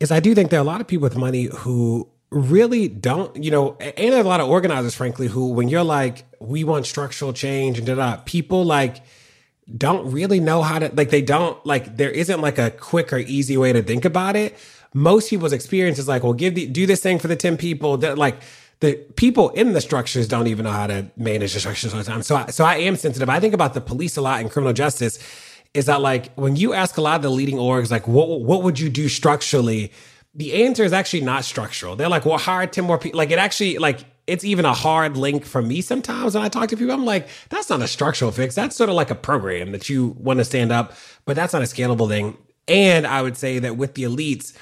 is I do think there are a lot of people with money who really don't, you know, and a lot of organizers, frankly, who when you're like, we want structural change and da da, people like don't really know how to like they don't like there isn't like a quick or easy way to think about it. Most people's experience is like well give the do this thing for the 10 people. That like the people in the structures don't even know how to manage the structures all the time. So I, so I am sensitive. I think about the police a lot in criminal justice is that like when you ask a lot of the leading orgs like what what would you do structurally? The answer is actually not structural. They're like well hire 10 more people like it actually like it's even a hard link for me sometimes when I talk to people. I'm like, that's not a structural fix. That's sort of like a program that you want to stand up, but that's not a scalable thing. And I would say that with the elites,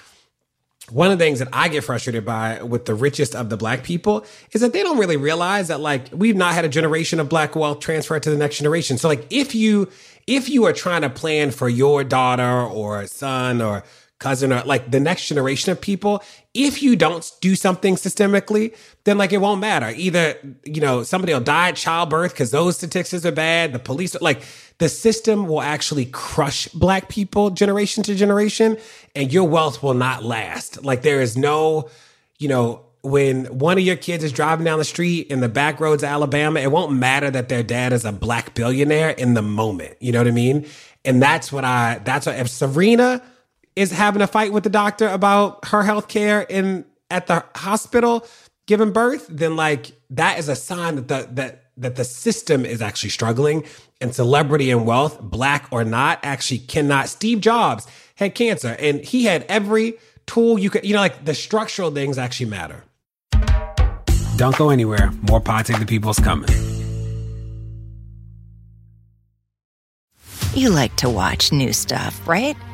one of the things that I get frustrated by with the richest of the black people is that they don't really realize that like we've not had a generation of black wealth transfer to the next generation. So like if you if you are trying to plan for your daughter or son or cousin or like the next generation of people, if you don't do something systemically, then like it won't matter. Either, you know, somebody will die at childbirth because those statistics are bad. The police, like the system will actually crush black people generation to generation and your wealth will not last. Like there is no, you know, when one of your kids is driving down the street in the back roads of Alabama, it won't matter that their dad is a black billionaire in the moment. You know what I mean? And that's what I, that's what, if Serena, is having a fight with the doctor about her health care in at the hospital giving birth, then like that is a sign that the that that the system is actually struggling and celebrity and wealth, black or not, actually cannot. Steve Jobs had cancer and he had every tool you could, you know, like the structural things actually matter. Don't go anywhere. More Pod Save the People's coming. You like to watch new stuff, right?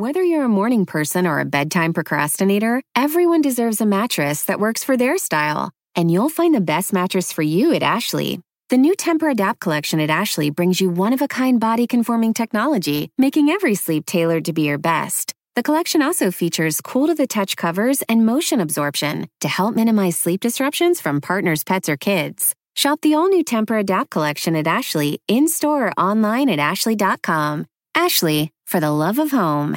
Whether you're a morning person or a bedtime procrastinator, everyone deserves a mattress that works for their style. And you'll find the best mattress for you at Ashley. The new Tempur-Adapt collection at Ashley brings you one of a kind body conforming technology, making every sleep tailored to be your best. The collection also features cool to the touch covers and motion absorption to help minimize sleep disruptions from partners, pets, or kids. Shop the all new Tempur-Adapt collection at Ashley in store or online at ashley.com. Ashley, for the love of home.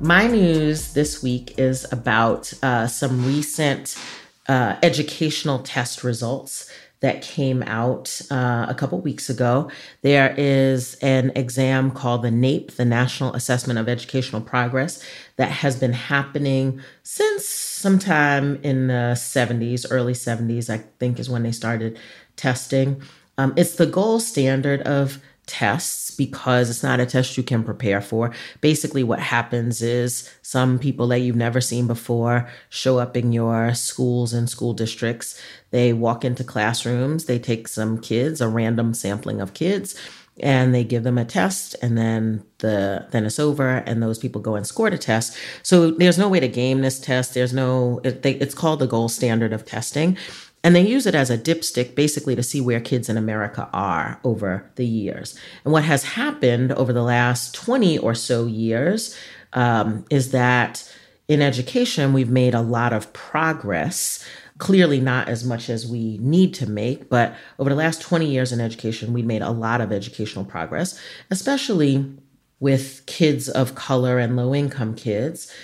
My news this week is about uh, some recent uh, educational test results that came out uh, a couple weeks ago. There is an exam called the NAEP, the National Assessment of Educational Progress, that has been happening since sometime in the 70s, early 70s, I think is when they started testing. Um, it's the gold standard of tests because it's not a test you can prepare for. Basically, what happens is some people that you've never seen before show up in your schools and school districts. They walk into classrooms, they take some kids, a random sampling of kids, and they give them a test and then the then it's over and those people go and score the test so there's no way to game this test there's no it, they, it's called the gold standard of testing and they use it as a dipstick basically to see where kids in America are over the years. And what has happened over the last 20 or so years um, is that in education, we've made a lot of progress. Clearly, not as much as we need to make, but over the last 20 years in education, we made a lot of educational progress, especially with kids of color and low income kids.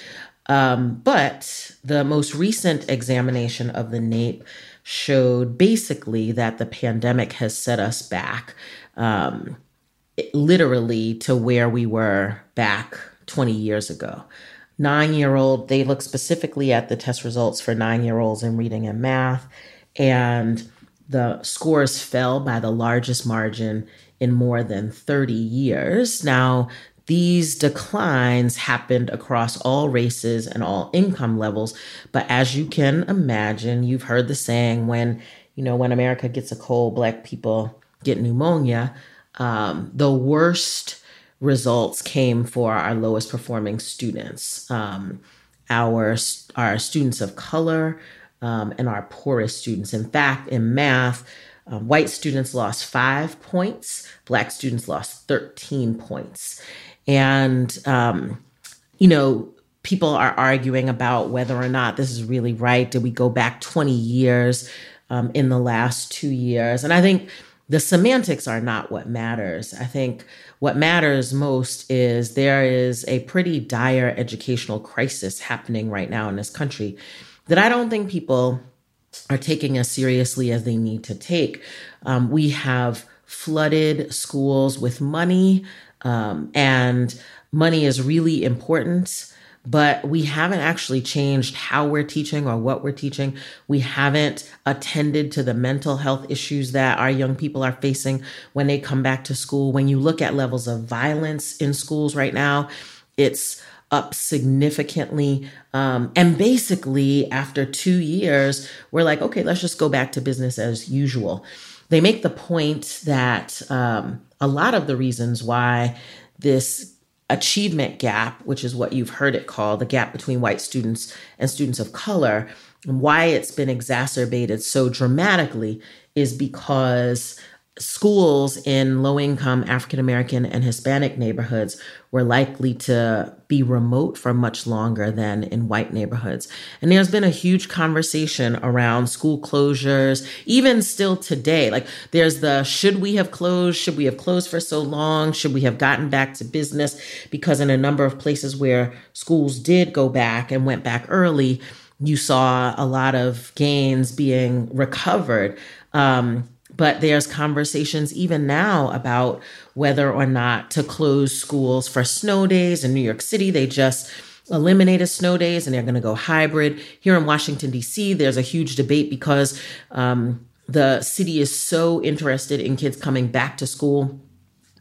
Um, but the most recent examination of the NAEP showed basically that the pandemic has set us back um, literally to where we were back 20 years ago. Nine year old, they look specifically at the test results for nine year olds in reading and math, and the scores fell by the largest margin in more than 30 years. Now, these declines happened across all races and all income levels. But as you can imagine, you've heard the saying when, you know, when America gets a cold, black people get pneumonia. Um, the worst results came for our lowest performing students, um, our, our students of color, um, and our poorest students. In fact, in math, um, white students lost five points, black students lost 13 points. And, um, you know, people are arguing about whether or not this is really right. Did we go back 20 years um, in the last two years? And I think the semantics are not what matters. I think what matters most is there is a pretty dire educational crisis happening right now in this country that I don't think people are taking as seriously as they need to take. Um, we have flooded schools with money um, and money is really important, but we haven't actually changed how we're teaching or what we're teaching. We haven't attended to the mental health issues that our young people are facing when they come back to school. When you look at levels of violence in schools right now, it's up significantly. Um, and basically, after two years, we're like, okay, let's just go back to business as usual. They make the point that um, a lot of the reasons why this achievement gap, which is what you've heard it called, the gap between white students and students of color, and why it's been exacerbated so dramatically is because schools in low income African American and Hispanic neighborhoods were likely to be remote for much longer than in white neighborhoods. And there's been a huge conversation around school closures, even still today. Like there's the should we have closed? Should we have closed for so long? Should we have gotten back to business? Because in a number of places where schools did go back and went back early, you saw a lot of gains being recovered. Um, but there's conversations even now about whether or not to close schools for snow days. In New York City, they just eliminated snow days and they're going to go hybrid. Here in Washington, D.C., there's a huge debate because um, the city is so interested in kids coming back to school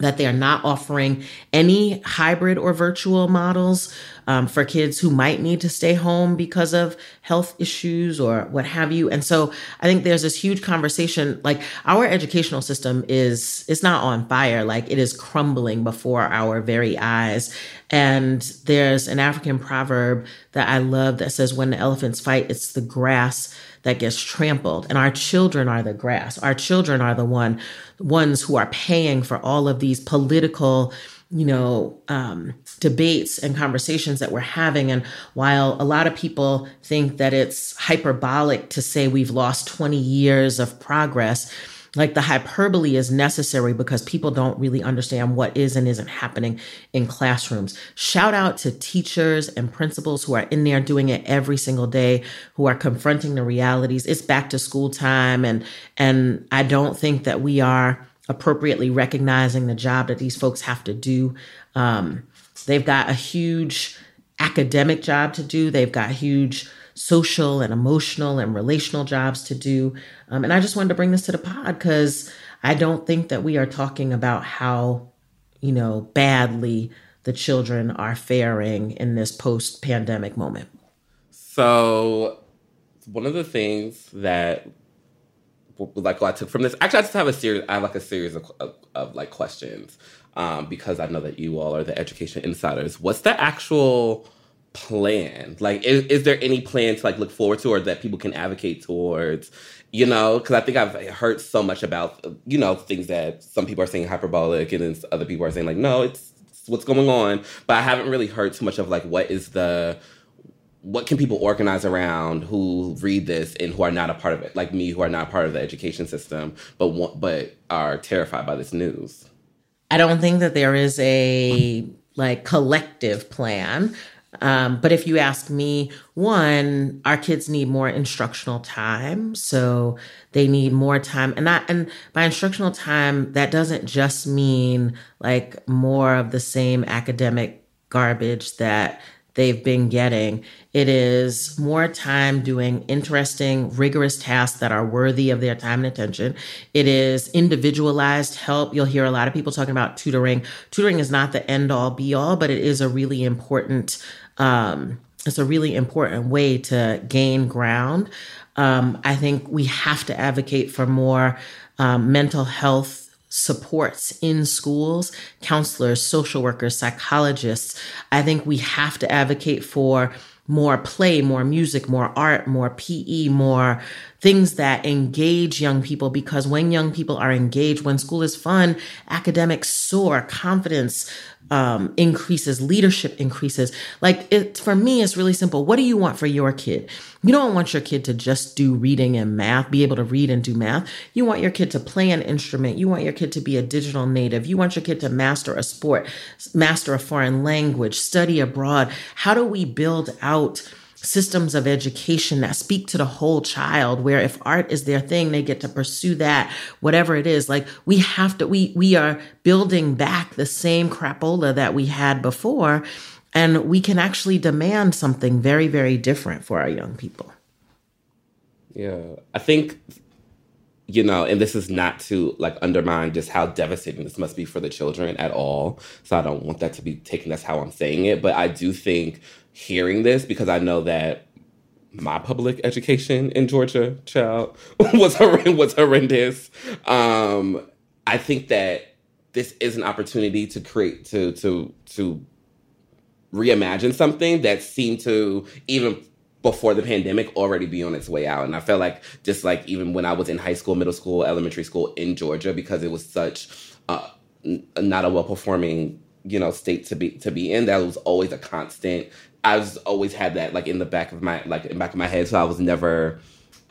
that they are not offering any hybrid or virtual models um, for kids who might need to stay home because of health issues or what have you. And so I think there's this huge conversation. Like our educational system is, it's not on fire. Like it is crumbling before our very eyes. And there's an African proverb that I love that says, when the elephants fight, it's the grass that gets trampled. And our children are the grass. Our children are the one ones who are paying for all of these political you know, um, debates and conversations that we're having. And while a lot of people think that it's hyperbolic to say we've lost 20 years of progress, like the hyperbole is necessary because people don't really understand what is and isn't happening in classrooms. Shout out to teachers and principals who are in there doing it every single day, who are confronting the realities. It's back to school time and and I don't think that we are appropriately recognizing the job that these folks have to do. Um, they've got a huge academic job to do. They've got huge social and emotional and relational jobs to do. Um, and I just wanted to bring this to the pod because I don't think that we are talking about how, you know, badly the children are faring in this post pandemic moment. So, one of the things that like I took from this. Actually, I just have a series. I have like a series of, of, of like questions um, because I know that you all are the education insiders. What's the actual plan? Like, is, is there any plan to like look forward to, or that people can advocate towards? You know, because I think I've heard so much about you know things that some people are saying hyperbolic, and then other people are saying like, no, it's, it's what's going on. But I haven't really heard too much of like what is the what can people organize around who read this and who are not a part of it, like me, who are not part of the education system, but want, but are terrified by this news? I don't think that there is a like collective plan. Um, but if you ask me, one, our kids need more instructional time, so they need more time, and that, and by instructional time, that doesn't just mean like more of the same academic garbage that they've been getting. It is more time doing interesting, rigorous tasks that are worthy of their time and attention. It is individualized help. You'll hear a lot of people talking about tutoring. Tutoring is not the end all be all, but it is a really important, um, it's a really important way to gain ground. Um, I think we have to advocate for more um, mental health supports in schools, counselors, social workers, psychologists. I think we have to advocate for more play, more music, more art, more PE, more things that engage young people because when young people are engaged, when school is fun, academics soar, confidence um, increases, leadership increases. Like it, for me, it's really simple. What do you want for your kid? You don't want your kid to just do reading and math, be able to read and do math. You want your kid to play an instrument. You want your kid to be a digital native. You want your kid to master a sport, master a foreign language, study abroad. How do we build out systems of education that speak to the whole child where if art is their thing they get to pursue that whatever it is. Like we have to we we are building back the same crapola that we had before and we can actually demand something very very different for our young people. Yeah. I think you know and this is not to like undermine just how devastating this must be for the children at all. So i don't want that to be taken as how i'm saying it but i do think hearing this because I know that my public education in Georgia, child, was horrendous. Was horrendous. Um, I think that this is an opportunity to create to to to reimagine something that seemed to even before the pandemic already be on its way out. And I felt like just like even when I was in high school, middle school, elementary school in Georgia, because it was such uh, not a well performing you know state to be to be in, that was always a constant. I was always had that like in the back of my like in back of my head, so I was never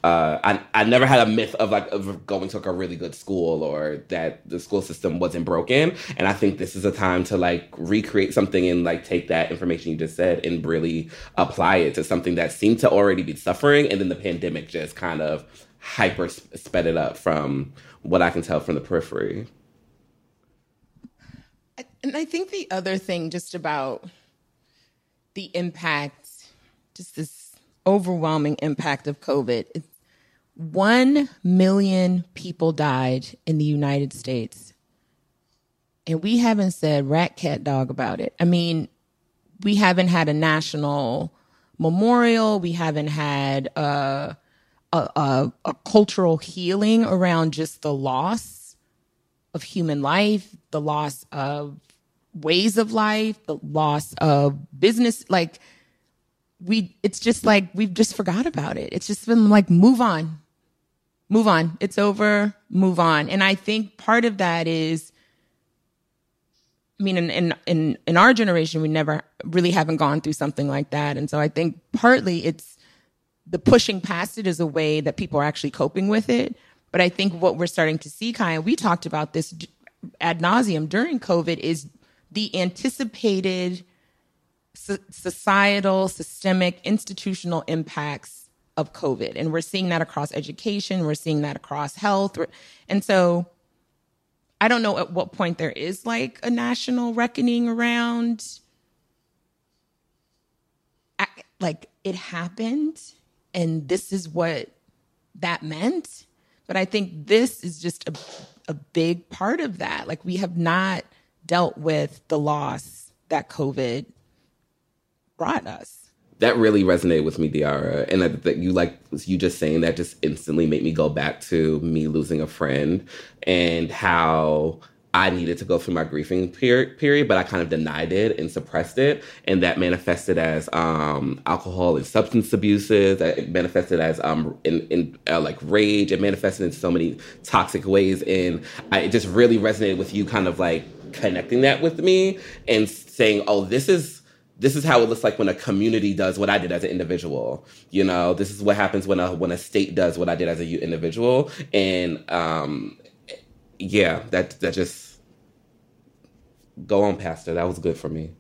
uh, I I never had a myth of like of going to like a really good school or that the school system wasn't broken. And I think this is a time to like recreate something and like take that information you just said and really apply it to something that seemed to already be suffering, and then the pandemic just kind of hyper sped it up from what I can tell from the periphery. And I think the other thing just about the impact, just this overwhelming impact of COVID, 1 million people died in the United States. And we haven't said rat, cat, dog about it. I mean, we haven't had a national memorial. We haven't had a, a, a, a cultural healing around just the loss of human life, the loss of ways of life, the loss of business. Like, we, it's just like we've just forgot about it. It's just been like, move on, move on. It's over, move on. And I think part of that is, I mean, in, in, in, in our generation, we never really haven't gone through something like that. And so I think partly it's the pushing past it is a way that people are actually coping with it. But I think what we're starting to see, Kai, and we talked about this ad nauseum during COVID, is the anticipated societal, systemic, institutional impacts of COVID. And we're seeing that across education, we're seeing that across health. And so I don't know at what point there is like a national reckoning around like it happened and this is what that meant. But I think this is just a, a big part of that. Like we have not dealt with the loss that COVID brought us that really resonated with me, De'Ara. And that, that, you like you just saying that just instantly made me go back to me losing a friend and how I needed to go through my grieving period, period, but I kind of denied it and suppressed it, and that manifested as um, alcohol and substance abuses. It manifested as um, in, in uh, like rage. It manifested in so many toxic ways, and I, it just really resonated with you, kind of like connecting that with me and saying, "Oh, this is." this is how it looks like when a community does what I did as an individual. You know, this is what happens when a when a state does what I did as an individual, and um, yeah, that that just go on, Pastor. That was good for me.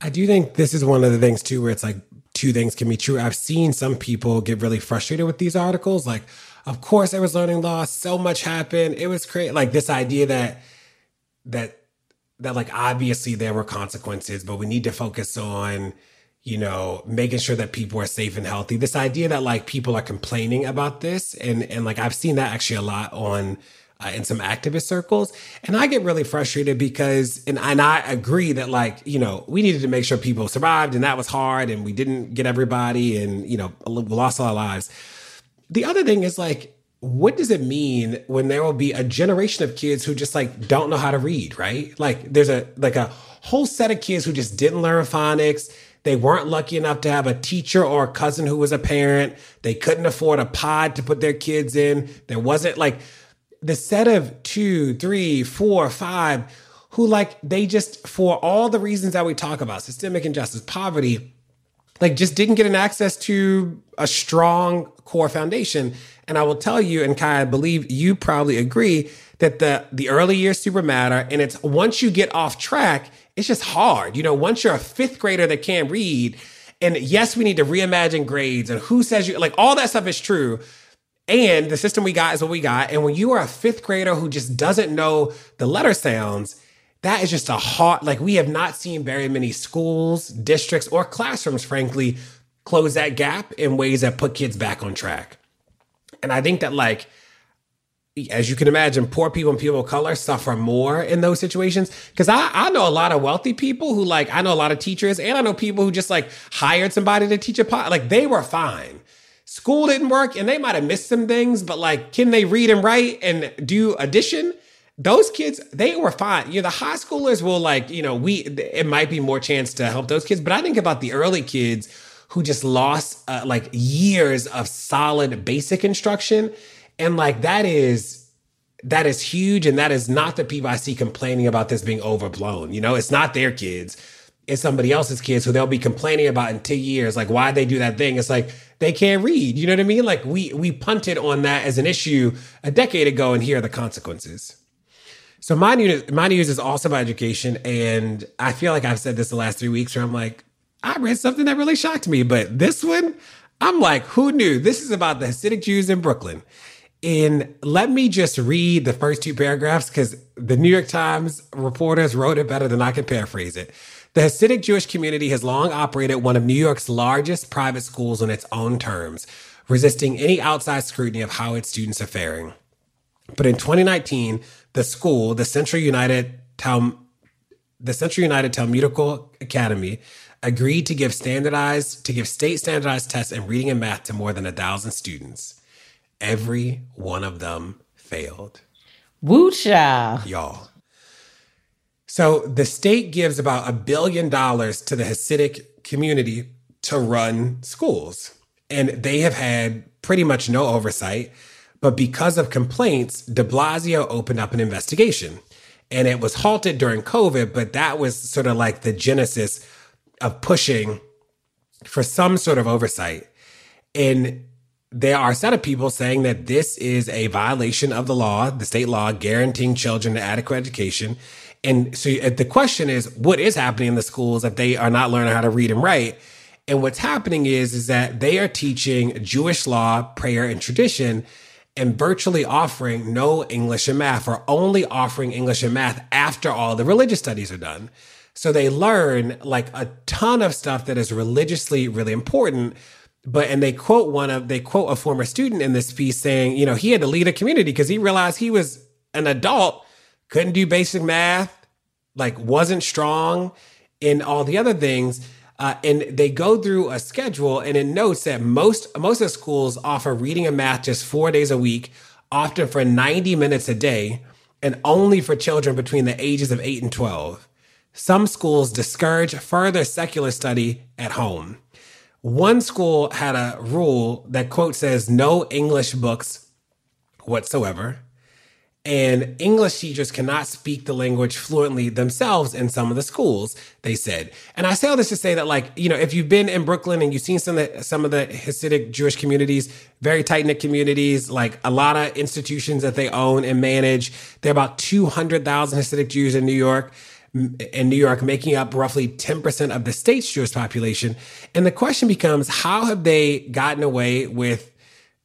I do think this is one of the things too, where it's like two things can be true. I've seen some people get really frustrated with these articles, like, of course there was learning loss, so much happened, it was great. Like this idea that that that like obviously there were consequences, but we need to focus on, you know, making sure that people are safe and healthy. This idea that like people are complaining about this, and and like I've seen that actually a lot on uh, in some activist circles, and I get really frustrated because, and and I agree that like you know we needed to make sure people survived, and that was hard, and we didn't get everybody, and you know we lost our lives. The other thing is like what does it mean when there will be a generation of kids who just like don't know how to read, right? Like there's a like a whole set of kids who just didn't learn phonics. They weren't lucky enough to have a teacher or a cousin who was a parent. They couldn't afford a pod to put their kids in. There wasn't like the set of two, three, four, five who like they just for all the reasons that we talk about, systemic injustice, poverty, like just didn't get an access to a strong core foundation. And I will tell you, and Kai, I believe you probably agree that the the early years super matter. And it's once you get off track, it's just hard. You know, once you're a fifth grader that can't read, and yes, we need to reimagine grades and who says you like all that stuff is true. And the system we got is what we got. And when you are a fifth grader who just doesn't know the letter sounds, that is just a hard, like, we have not seen very many schools, districts, or classrooms, frankly, close that gap in ways that put kids back on track. And I think that like as you can imagine, poor people and people of color suffer more in those situations. Cause I, I know a lot of wealthy people who like, I know a lot of teachers and I know people who just like hired somebody to teach a pot. Like they were fine. School didn't work and they might have missed some things, but like, can they read and write and do addition? Those kids, they were fine. You know, the high schoolers will like, you know, we, it might be more chance to help those kids, but I think about the early kids who just lost uh, like years of solid basic instruction. And like that is that is huge. And that is not the people I see complaining about this being overblown. You know, it's not their kids. It's somebody else's kids who they'll be complaining about in two years, like why they do that thing. It's like they can't read. You know what I mean? Like we we punted on that as an issue a decade ago, and here are the consequences. So my news, my news is also about education, and I feel like I've said this the last three weeks, where I'm like, I read something that really shocked me, but this one, I'm like, who knew? This is about the Hasidic Jews in Brooklyn. And let me just read the first two paragraphs because the New York Times reporters wrote it better than I can paraphrase it. The Hasidic Jewish community has long operated one of New York's largest private schools on its own terms, resisting any outside scrutiny of how its students are faring. But in 2019, the school, the Central United Tal- the Central United Talmudical Academy, agreed to give standardized to give state standardized tests in reading and math to more than a thousand students. Every one of them failed. Woo. Y'all. So the state gives about a billion dollars to the Hasidic community to run schools. And they have had pretty much no oversight. But because of complaints, de Blasio opened up an investigation. And it was halted during COVID, but that was sort of like the genesis of pushing for some sort of oversight. And there are a set of people saying that this is a violation of the law, the state law guaranteeing children an adequate education. And so uh, the question is, what is happening in the schools if they are not learning how to read and write? And what's happening is, is that they are teaching Jewish law, prayer, and tradition, and virtually offering no English and math, or only offering English and math after all the religious studies are done. So they learn like a ton of stuff that is religiously really important. But, and they quote one of, they quote a former student in this piece saying, you know, he had to lead a community because he realized he was an adult, couldn't do basic math, like wasn't strong in all the other things. Uh, and they go through a schedule and it notes that most, most of the schools offer reading and math just four days a week, often for 90 minutes a day, and only for children between the ages of 8 and 12. Some schools discourage further secular study at home. One school had a rule that quote says no English books whatsoever. And English teachers cannot speak the language fluently themselves in some of the schools, they said. And I say all this to say that, like, you know, if you've been in Brooklyn and you've seen some of the, some of the Hasidic Jewish communities, very tight knit communities, like a lot of institutions that they own and manage, there are about 200,000 Hasidic Jews in New York in New York, making up roughly 10% of the state's Jewish population. And the question becomes, how have they gotten away with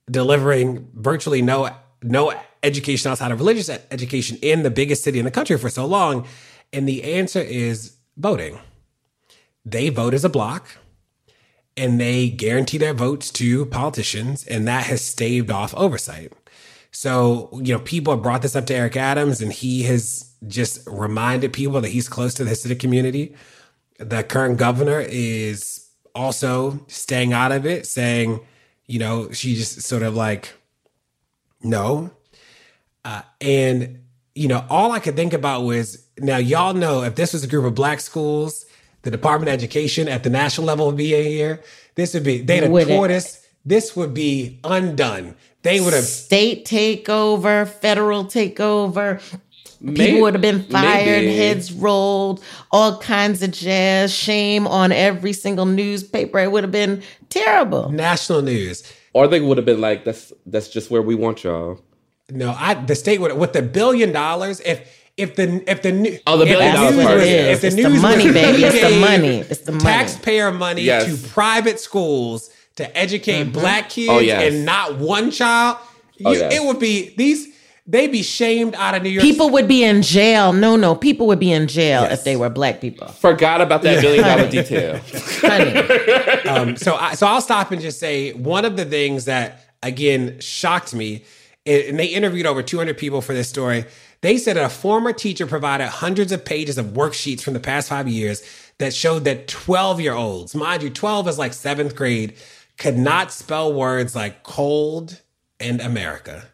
delivering virtually no, no education outside of religious education in the biggest city in the country for so long? And the answer is voting. They vote as a block and they guarantee their votes to politicians, and that has staved off oversight. So, you know, people have brought this up to Eric Adams, and he has just reminded people that he's close to the Hasidic community. The current governor is also staying out of it, saying, you know, she just sort of like, no. Uh, and, you know, all I could think about was now, y'all know if this was a group of black schools, the Department of Education at the national level would be here. This would be, they'd have tore this, this would be undone. They would have state takeover, federal takeover. Maybe, People would have been fired, maybe. heads rolled, all kinds of jazz, shame on every single newspaper. It would have been terrible. National news. Or they would have been like, that's that's just where we want y'all. No, I the state would with the billion dollars, if if the if the new oh the billion dollars part, if the it's news the money, baby, it's the money, it's the money. taxpayer money yes. to private schools to educate mm-hmm. black kids oh, yes. and not one child, oh, you, yes. it would be these they'd be shamed out of New York. People would be in jail. No, no, people would be in jail yes. if they were black people. Forgot about that billion dollar detail. um, so, I, so I'll stop and just say one of the things that again shocked me, and they interviewed over 200 people for this story. They said that a former teacher provided hundreds of pages of worksheets from the past five years that showed that 12 year olds, mind you, 12 is like seventh grade, could not spell words like cold and America.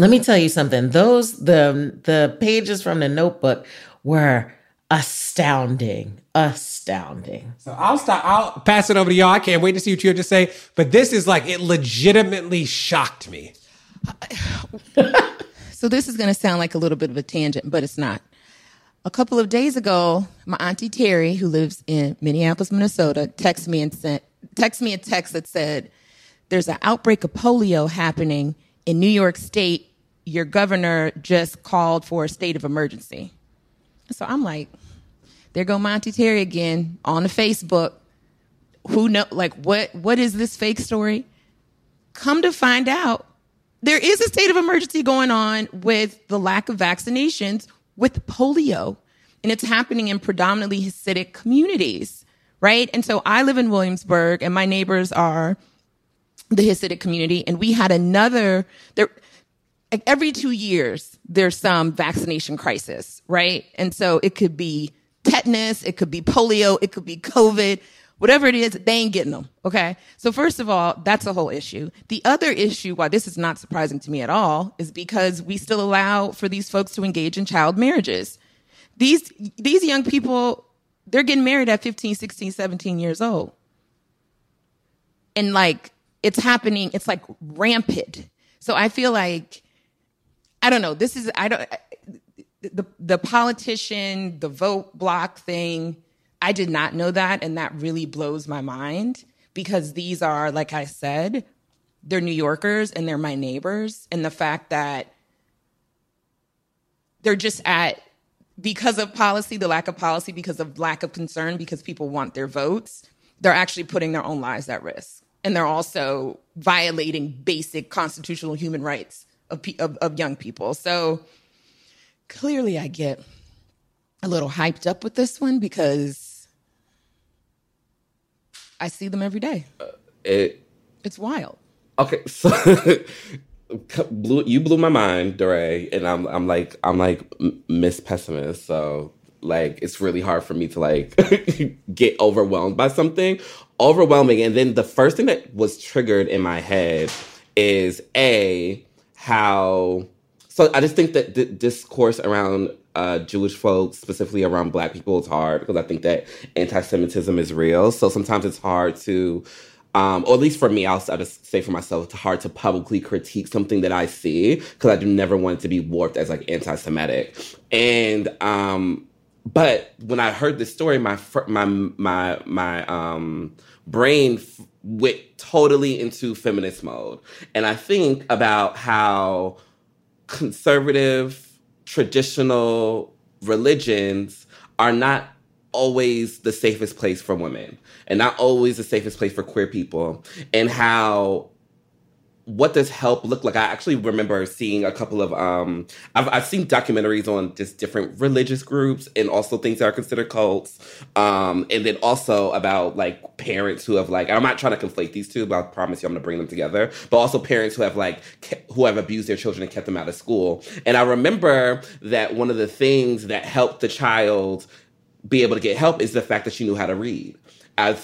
Let me tell you something. Those the the pages from the notebook were astounding, astounding. So I'll stop. I'll pass it over to y'all. I can't wait to see what you have to say. But this is like it legitimately shocked me. so this is going to sound like a little bit of a tangent, but it's not. A couple of days ago, my auntie Terry, who lives in Minneapolis, Minnesota, texted me and sent text me a text that said, "There's an outbreak of polio happening in New York State. Your governor just called for a state of emergency." So I'm like, there go Monty Terry again on the Facebook. Who know like what what is this fake story? Come to find out, there is a state of emergency going on with the lack of vaccinations with polio. And it's happening in predominantly Hasidic communities, right? And so I live in Williamsburg and my neighbors are the Hasidic community. And we had another there like every two years, there's some vaccination crisis, right? And so it could be tetanus, it could be polio, it could be COVID, whatever it is, they ain't getting them. Okay. So first of all, that's a whole issue. The other issue, why this is not surprising to me at all, is because we still allow for these folks to engage in child marriages. These, these young people, they're getting married at 15, 16, 17 years old. And like, it's happening, it's like rampant. So I feel like, I don't know, this is, I don't, the the politician, the vote block thing, I did not know that and that really blows my mind because these are like I said, they're New Yorkers and they're my neighbors and the fact that they're just at because of policy, the lack of policy, because of lack of concern, because people want their votes, they're actually putting their own lives at risk. And they're also violating basic constitutional human rights of, of, of young people. So clearly I get a little hyped up with this one because I see them every day. Uh, it it's wild. Okay, so blew, you blew my mind, Dore, and I'm I'm like I'm like Miss Pessimist, so like it's really hard for me to like get overwhelmed by something overwhelming and then the first thing that was triggered in my head is a how so I just think that the discourse around uh, Jewish folks, specifically around Black people, is hard because I think that anti-Semitism is real. So sometimes it's hard to, um, or at least for me, I'll, I'll just say for myself, it's hard to publicly critique something that I see because I do never want it to be warped as like anti-Semitic. And um, but when I heard this story, my my my my um, brain went totally into feminist mode, and I think about how conservative, traditional religions are not always the safest place for women and not always the safest place for queer people and how what does help look like? I actually remember seeing a couple of um I've I've seen documentaries on just different religious groups and also things that are considered cults. Um and then also about like parents who have like I'm not trying to conflate these two, but I promise you I'm gonna bring them together. But also parents who have like ke- who have abused their children and kept them out of school. And I remember that one of the things that helped the child be able to get help is the fact that she knew how to read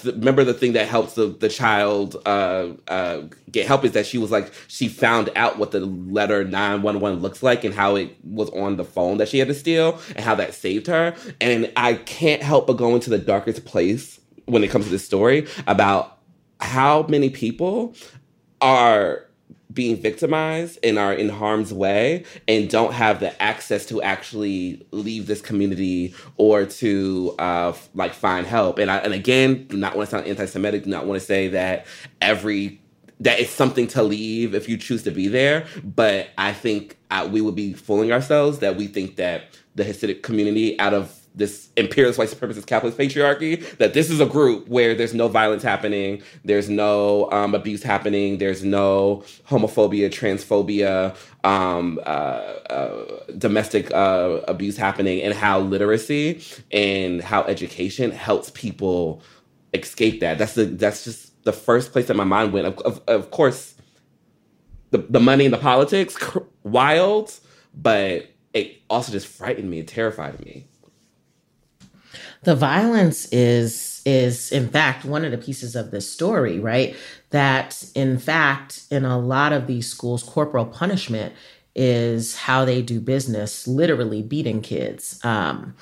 remember the thing that helps the, the child uh, uh, get help is that she was like she found out what the letter 911 looks like and how it was on the phone that she had to steal and how that saved her. And i can't help but go into the darkest place when it comes to this story about how many people are being victimized and are in harm's way and don't have the access to actually leave this community or to uh, like find help. And I, and again, do not want to sound anti-Semitic, do not want to say that every that it's something to leave if you choose to be there. But I think uh, we would be fooling ourselves that we think that the Hasidic community, out of this imperialist white supremacist capitalist patriarchy that this is a group where there's no violence happening there's no um, abuse happening there's no homophobia transphobia um, uh, uh, domestic uh, abuse happening and how literacy and how education helps people escape that. That's the that's just the first place that my mind went. Of, of, of course the, the money and the politics wild but it also just frightened me and terrified me the violence is is in fact one of the pieces of this story right that in fact in a lot of these schools corporal punishment is how they do business literally beating kids um,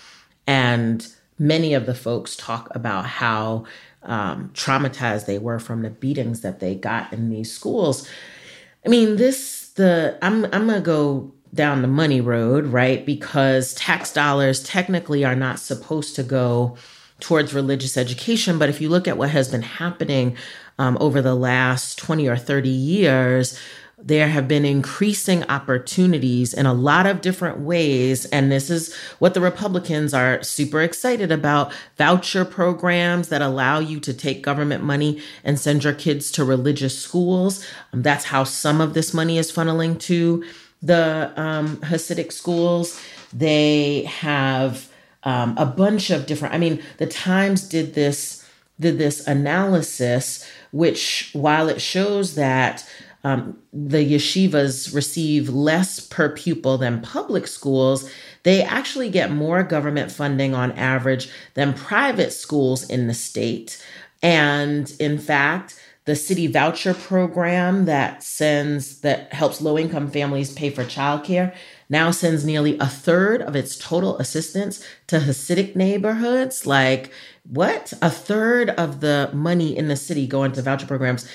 And many of the folks talk about how um, traumatized they were from the beatings that they got in these schools. I mean, this the I'm I'm gonna go down the money road, right? Because tax dollars technically are not supposed to go towards religious education. But if you look at what has been happening um, over the last 20 or 30 years, there have been increasing opportunities in a lot of different ways. And this is what the Republicans are super excited about voucher programs that allow you to take government money and send your kids to religious schools. Um, that's how some of this money is funneling to the um, Hasidic schools. They have um, a bunch of different. I mean, the Times did this did this analysis, which while it shows that um, the yeshivas receive less per pupil than public schools, they actually get more government funding on average than private schools in the state. And in fact, the city voucher program that sends that helps low income families pay for childcare now sends nearly a third of its total assistance to Hasidic neighborhoods. Like, what? A third of the money in the city going to voucher programs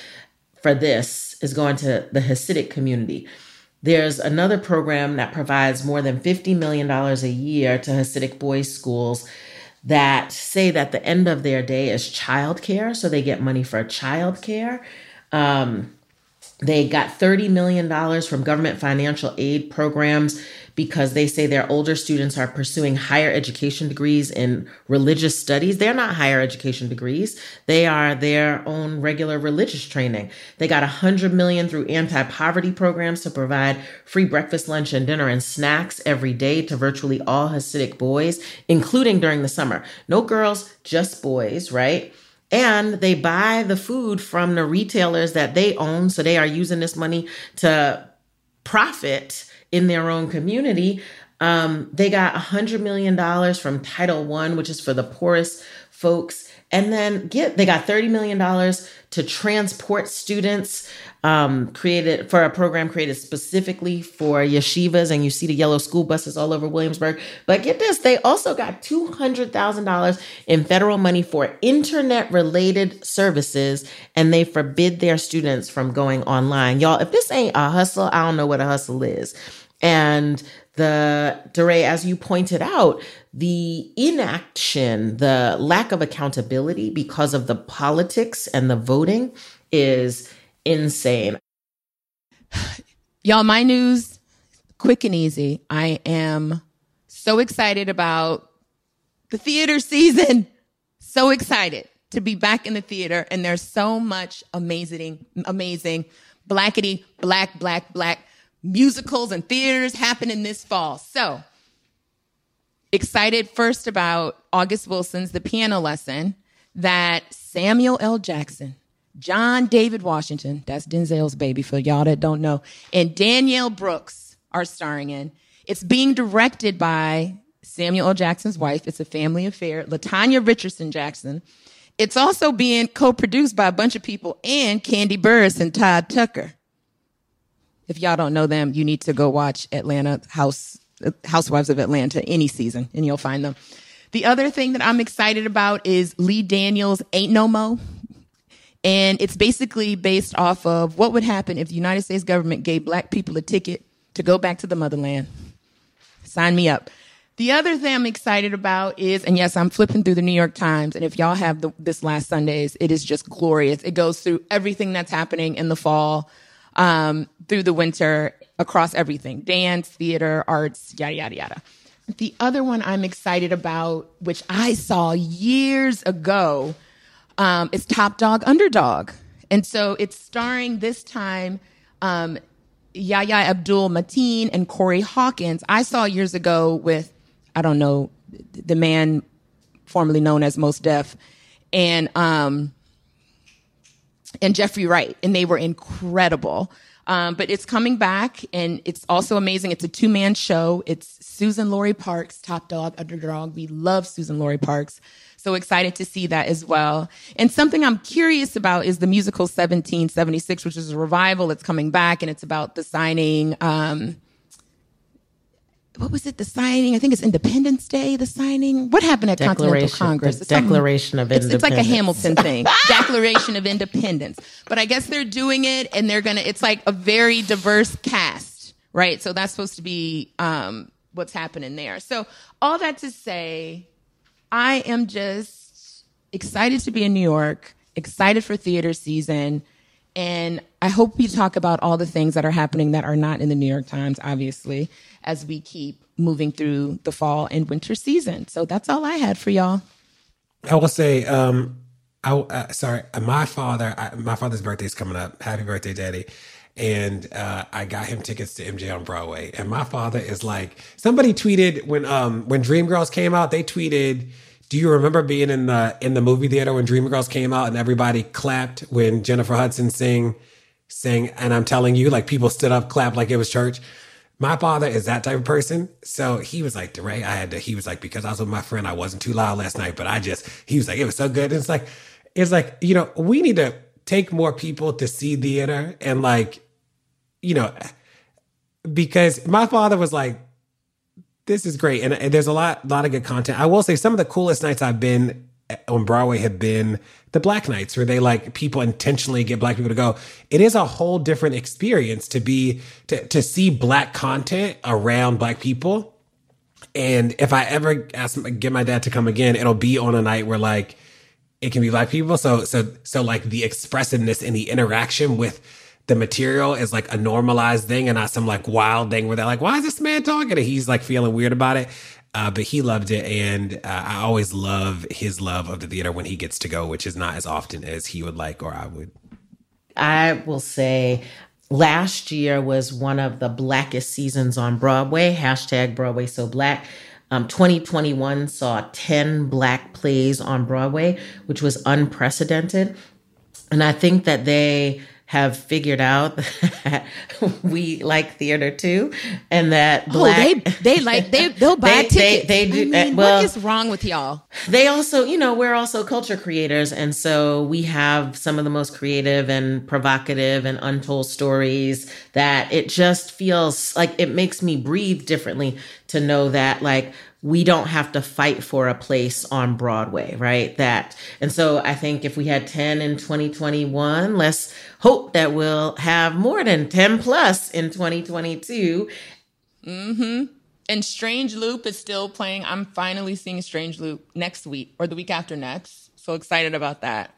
for this is going to the Hasidic community. There's another program that provides more than $50 million a year to Hasidic boys' schools that say that the end of their day is childcare. So they get money for childcare. Um, they got $30 million from government financial aid programs because they say their older students are pursuing higher education degrees in religious studies. They're not higher education degrees. They are their own regular religious training. They got a 100 million through anti-poverty programs to provide free breakfast, lunch, and dinner and snacks every day to virtually all Hasidic boys, including during the summer. No girls, just boys, right? and they buy the food from the retailers that they own. So they are using this money to profit in their own community. Um, they got a hundred million dollars from Title One, which is for the poorest folks, and then get they got thirty million dollars to transport students um, created for a program created specifically for yeshivas, and you see the yellow school buses all over Williamsburg. But get this, they also got $200,000 in federal money for internet related services, and they forbid their students from going online. Y'all, if this ain't a hustle, I don't know what a hustle is. And the DeRay, as you pointed out, the inaction, the lack of accountability because of the politics and the voting is insane. Y'all, my news, quick and easy. I am so excited about the theater season. So excited to be back in the theater. And there's so much amazing, amazing blackety, black, black, black musicals and theaters happening this fall. So excited first about August Wilson's The Piano Lesson that Samuel L. Jackson John David Washington, that's Denzel's baby for y'all that don't know, and Danielle Brooks are starring in. It's being directed by Samuel L. Jackson's wife. It's a family affair, Latanya Richardson Jackson. It's also being co-produced by a bunch of people and Kandi Burruss and Todd Tucker. If y'all don't know them, you need to go watch Atlanta House Housewives of Atlanta any season and you'll find them. The other thing that I'm excited about is Lee Daniels Ain't No Mo. And it's basically based off of what would happen if the United States government gave black people a ticket to go back to the motherland. Sign me up. The other thing I'm excited about is, and yes, I'm flipping through the New York Times, and if y'all have the, this last Sundays, it is just glorious. It goes through everything that's happening in the fall, um, through the winter, across everything dance, theater, arts, yada, yada, yada. The other one I'm excited about, which I saw years ago, um, it's Top Dog Underdog. And so it's starring this time um, Yahya Abdul Mateen and Corey Hawkins. I saw years ago with, I don't know, the man formerly known as Mos Def and, um, and Jeffrey Wright, and they were incredible. Um, but it's coming back, and it's also amazing. It's a two man show. It's Suzan-Lori Parks, Top Dog Underdog. We love Suzan-Lori Parks. So excited to see that as well. And something I'm curious about is the musical 1776, which is a revival. It's coming back and it's about the signing, um, what was it? The signing? I think it's Independence Day. The signing. What happened at Continental Congress? The Declaration of it's, Independence. It's like a Hamilton thing. Declaration of Independence. But I guess they're doing it, and they're gonna. It's like a very diverse cast, right? So that's supposed to be um, what's happening there. So all that to say, I am just excited to be in New York. Excited for theater season. And I hope we talk about all the things that are happening that are not in the New York Times, obviously, as we keep moving through the fall and winter season. So that's all I had for y'all. I will say, um, I uh, sorry, my father, I, my father's birthday is coming up. Happy birthday, Daddy! And uh, I got him tickets to MJ on Broadway. And my father is like, somebody tweeted when um when Dreamgirls came out, they tweeted do you remember being in the in the movie theater when Dreamgirls came out and everybody clapped when Jennifer Hudson sing sing and I'm telling you like people stood up clapped like it was church. My father is that type of person. So he was like, DeRay, I had to, he was like, because I was with my friend, I wasn't too loud last night, but I just, he was like, it was so good. It's like, it's like, you know, we need to take more people to see theater and like, you know, because my father was like, this is great, and, and there's a lot, lot of good content. I will say some of the coolest nights I've been eh, on Broadway have been the Black Nights, where they like people intentionally get Black people to go. It is a whole different experience to be to to see Black content around Black people. And if I ever ask get my dad to come again, it'll be on a night where like it can be Black people. So so so like the expressiveness and the interaction with the material is like a normalized thing and not some like wild thing where they're like, why is this man talking? And he's like feeling weird about it. Uh, but he loved it. And uh, I always love his love of the theater when he gets to go, which is not as often as he would like or I would. I will say last year was one of the blackest seasons on Broadway. Hashtag Broadway so black. Um, 2021 saw 10 black plays on Broadway, which was unprecedented. And I think that they have figured out that we like theater too, and that oh, black, oh, they they like they they'll buy they, tickets. They, they do. I mean, uh, well, what is wrong with y'all? They also, you know, we're also culture creators, and so we have some of the most creative and provocative and untold stories that it just feels like it makes me breathe differently to know that like we don't have to fight for a place on Broadway, right? That, and so I think if we had 10 in 2021, let's hope that we'll have more than 10 plus in 2022. Mm-hmm. And Strange Loop is still playing. I'm finally seeing Strange Loop next week or the week after next. So excited about that.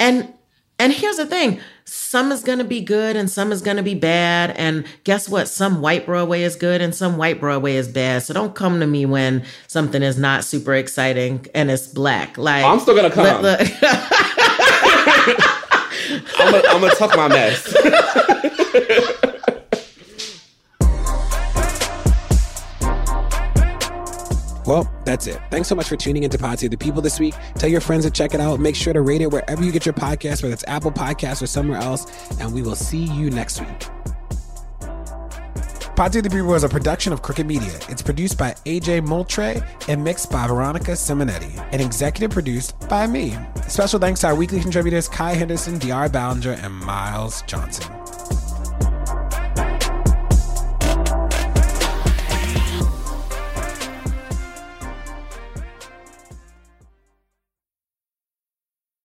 And and here's the thing some is going to be good and some is going to be bad. And guess what? Some white Broadway is good and some white Broadway is bad. So don't come to me when something is not super exciting and it's black. Like, I'm still going to come. Look, look. I'm going to tuck my mess. Well, that's it. Thanks so much for tuning into Pod Save the People this week. Tell your friends to check it out. Make sure to rate it wherever you get your podcast, whether it's Apple Podcasts or somewhere else. And we will see you next week. Pod Save the People is a production of Crooked Media. It's produced by AJ Moultrie and mixed by Veronica Simonetti and executive produced by me. Special thanks to our weekly contributors Kaya Henderson, De'Ara Balenger, and Myles Johnson.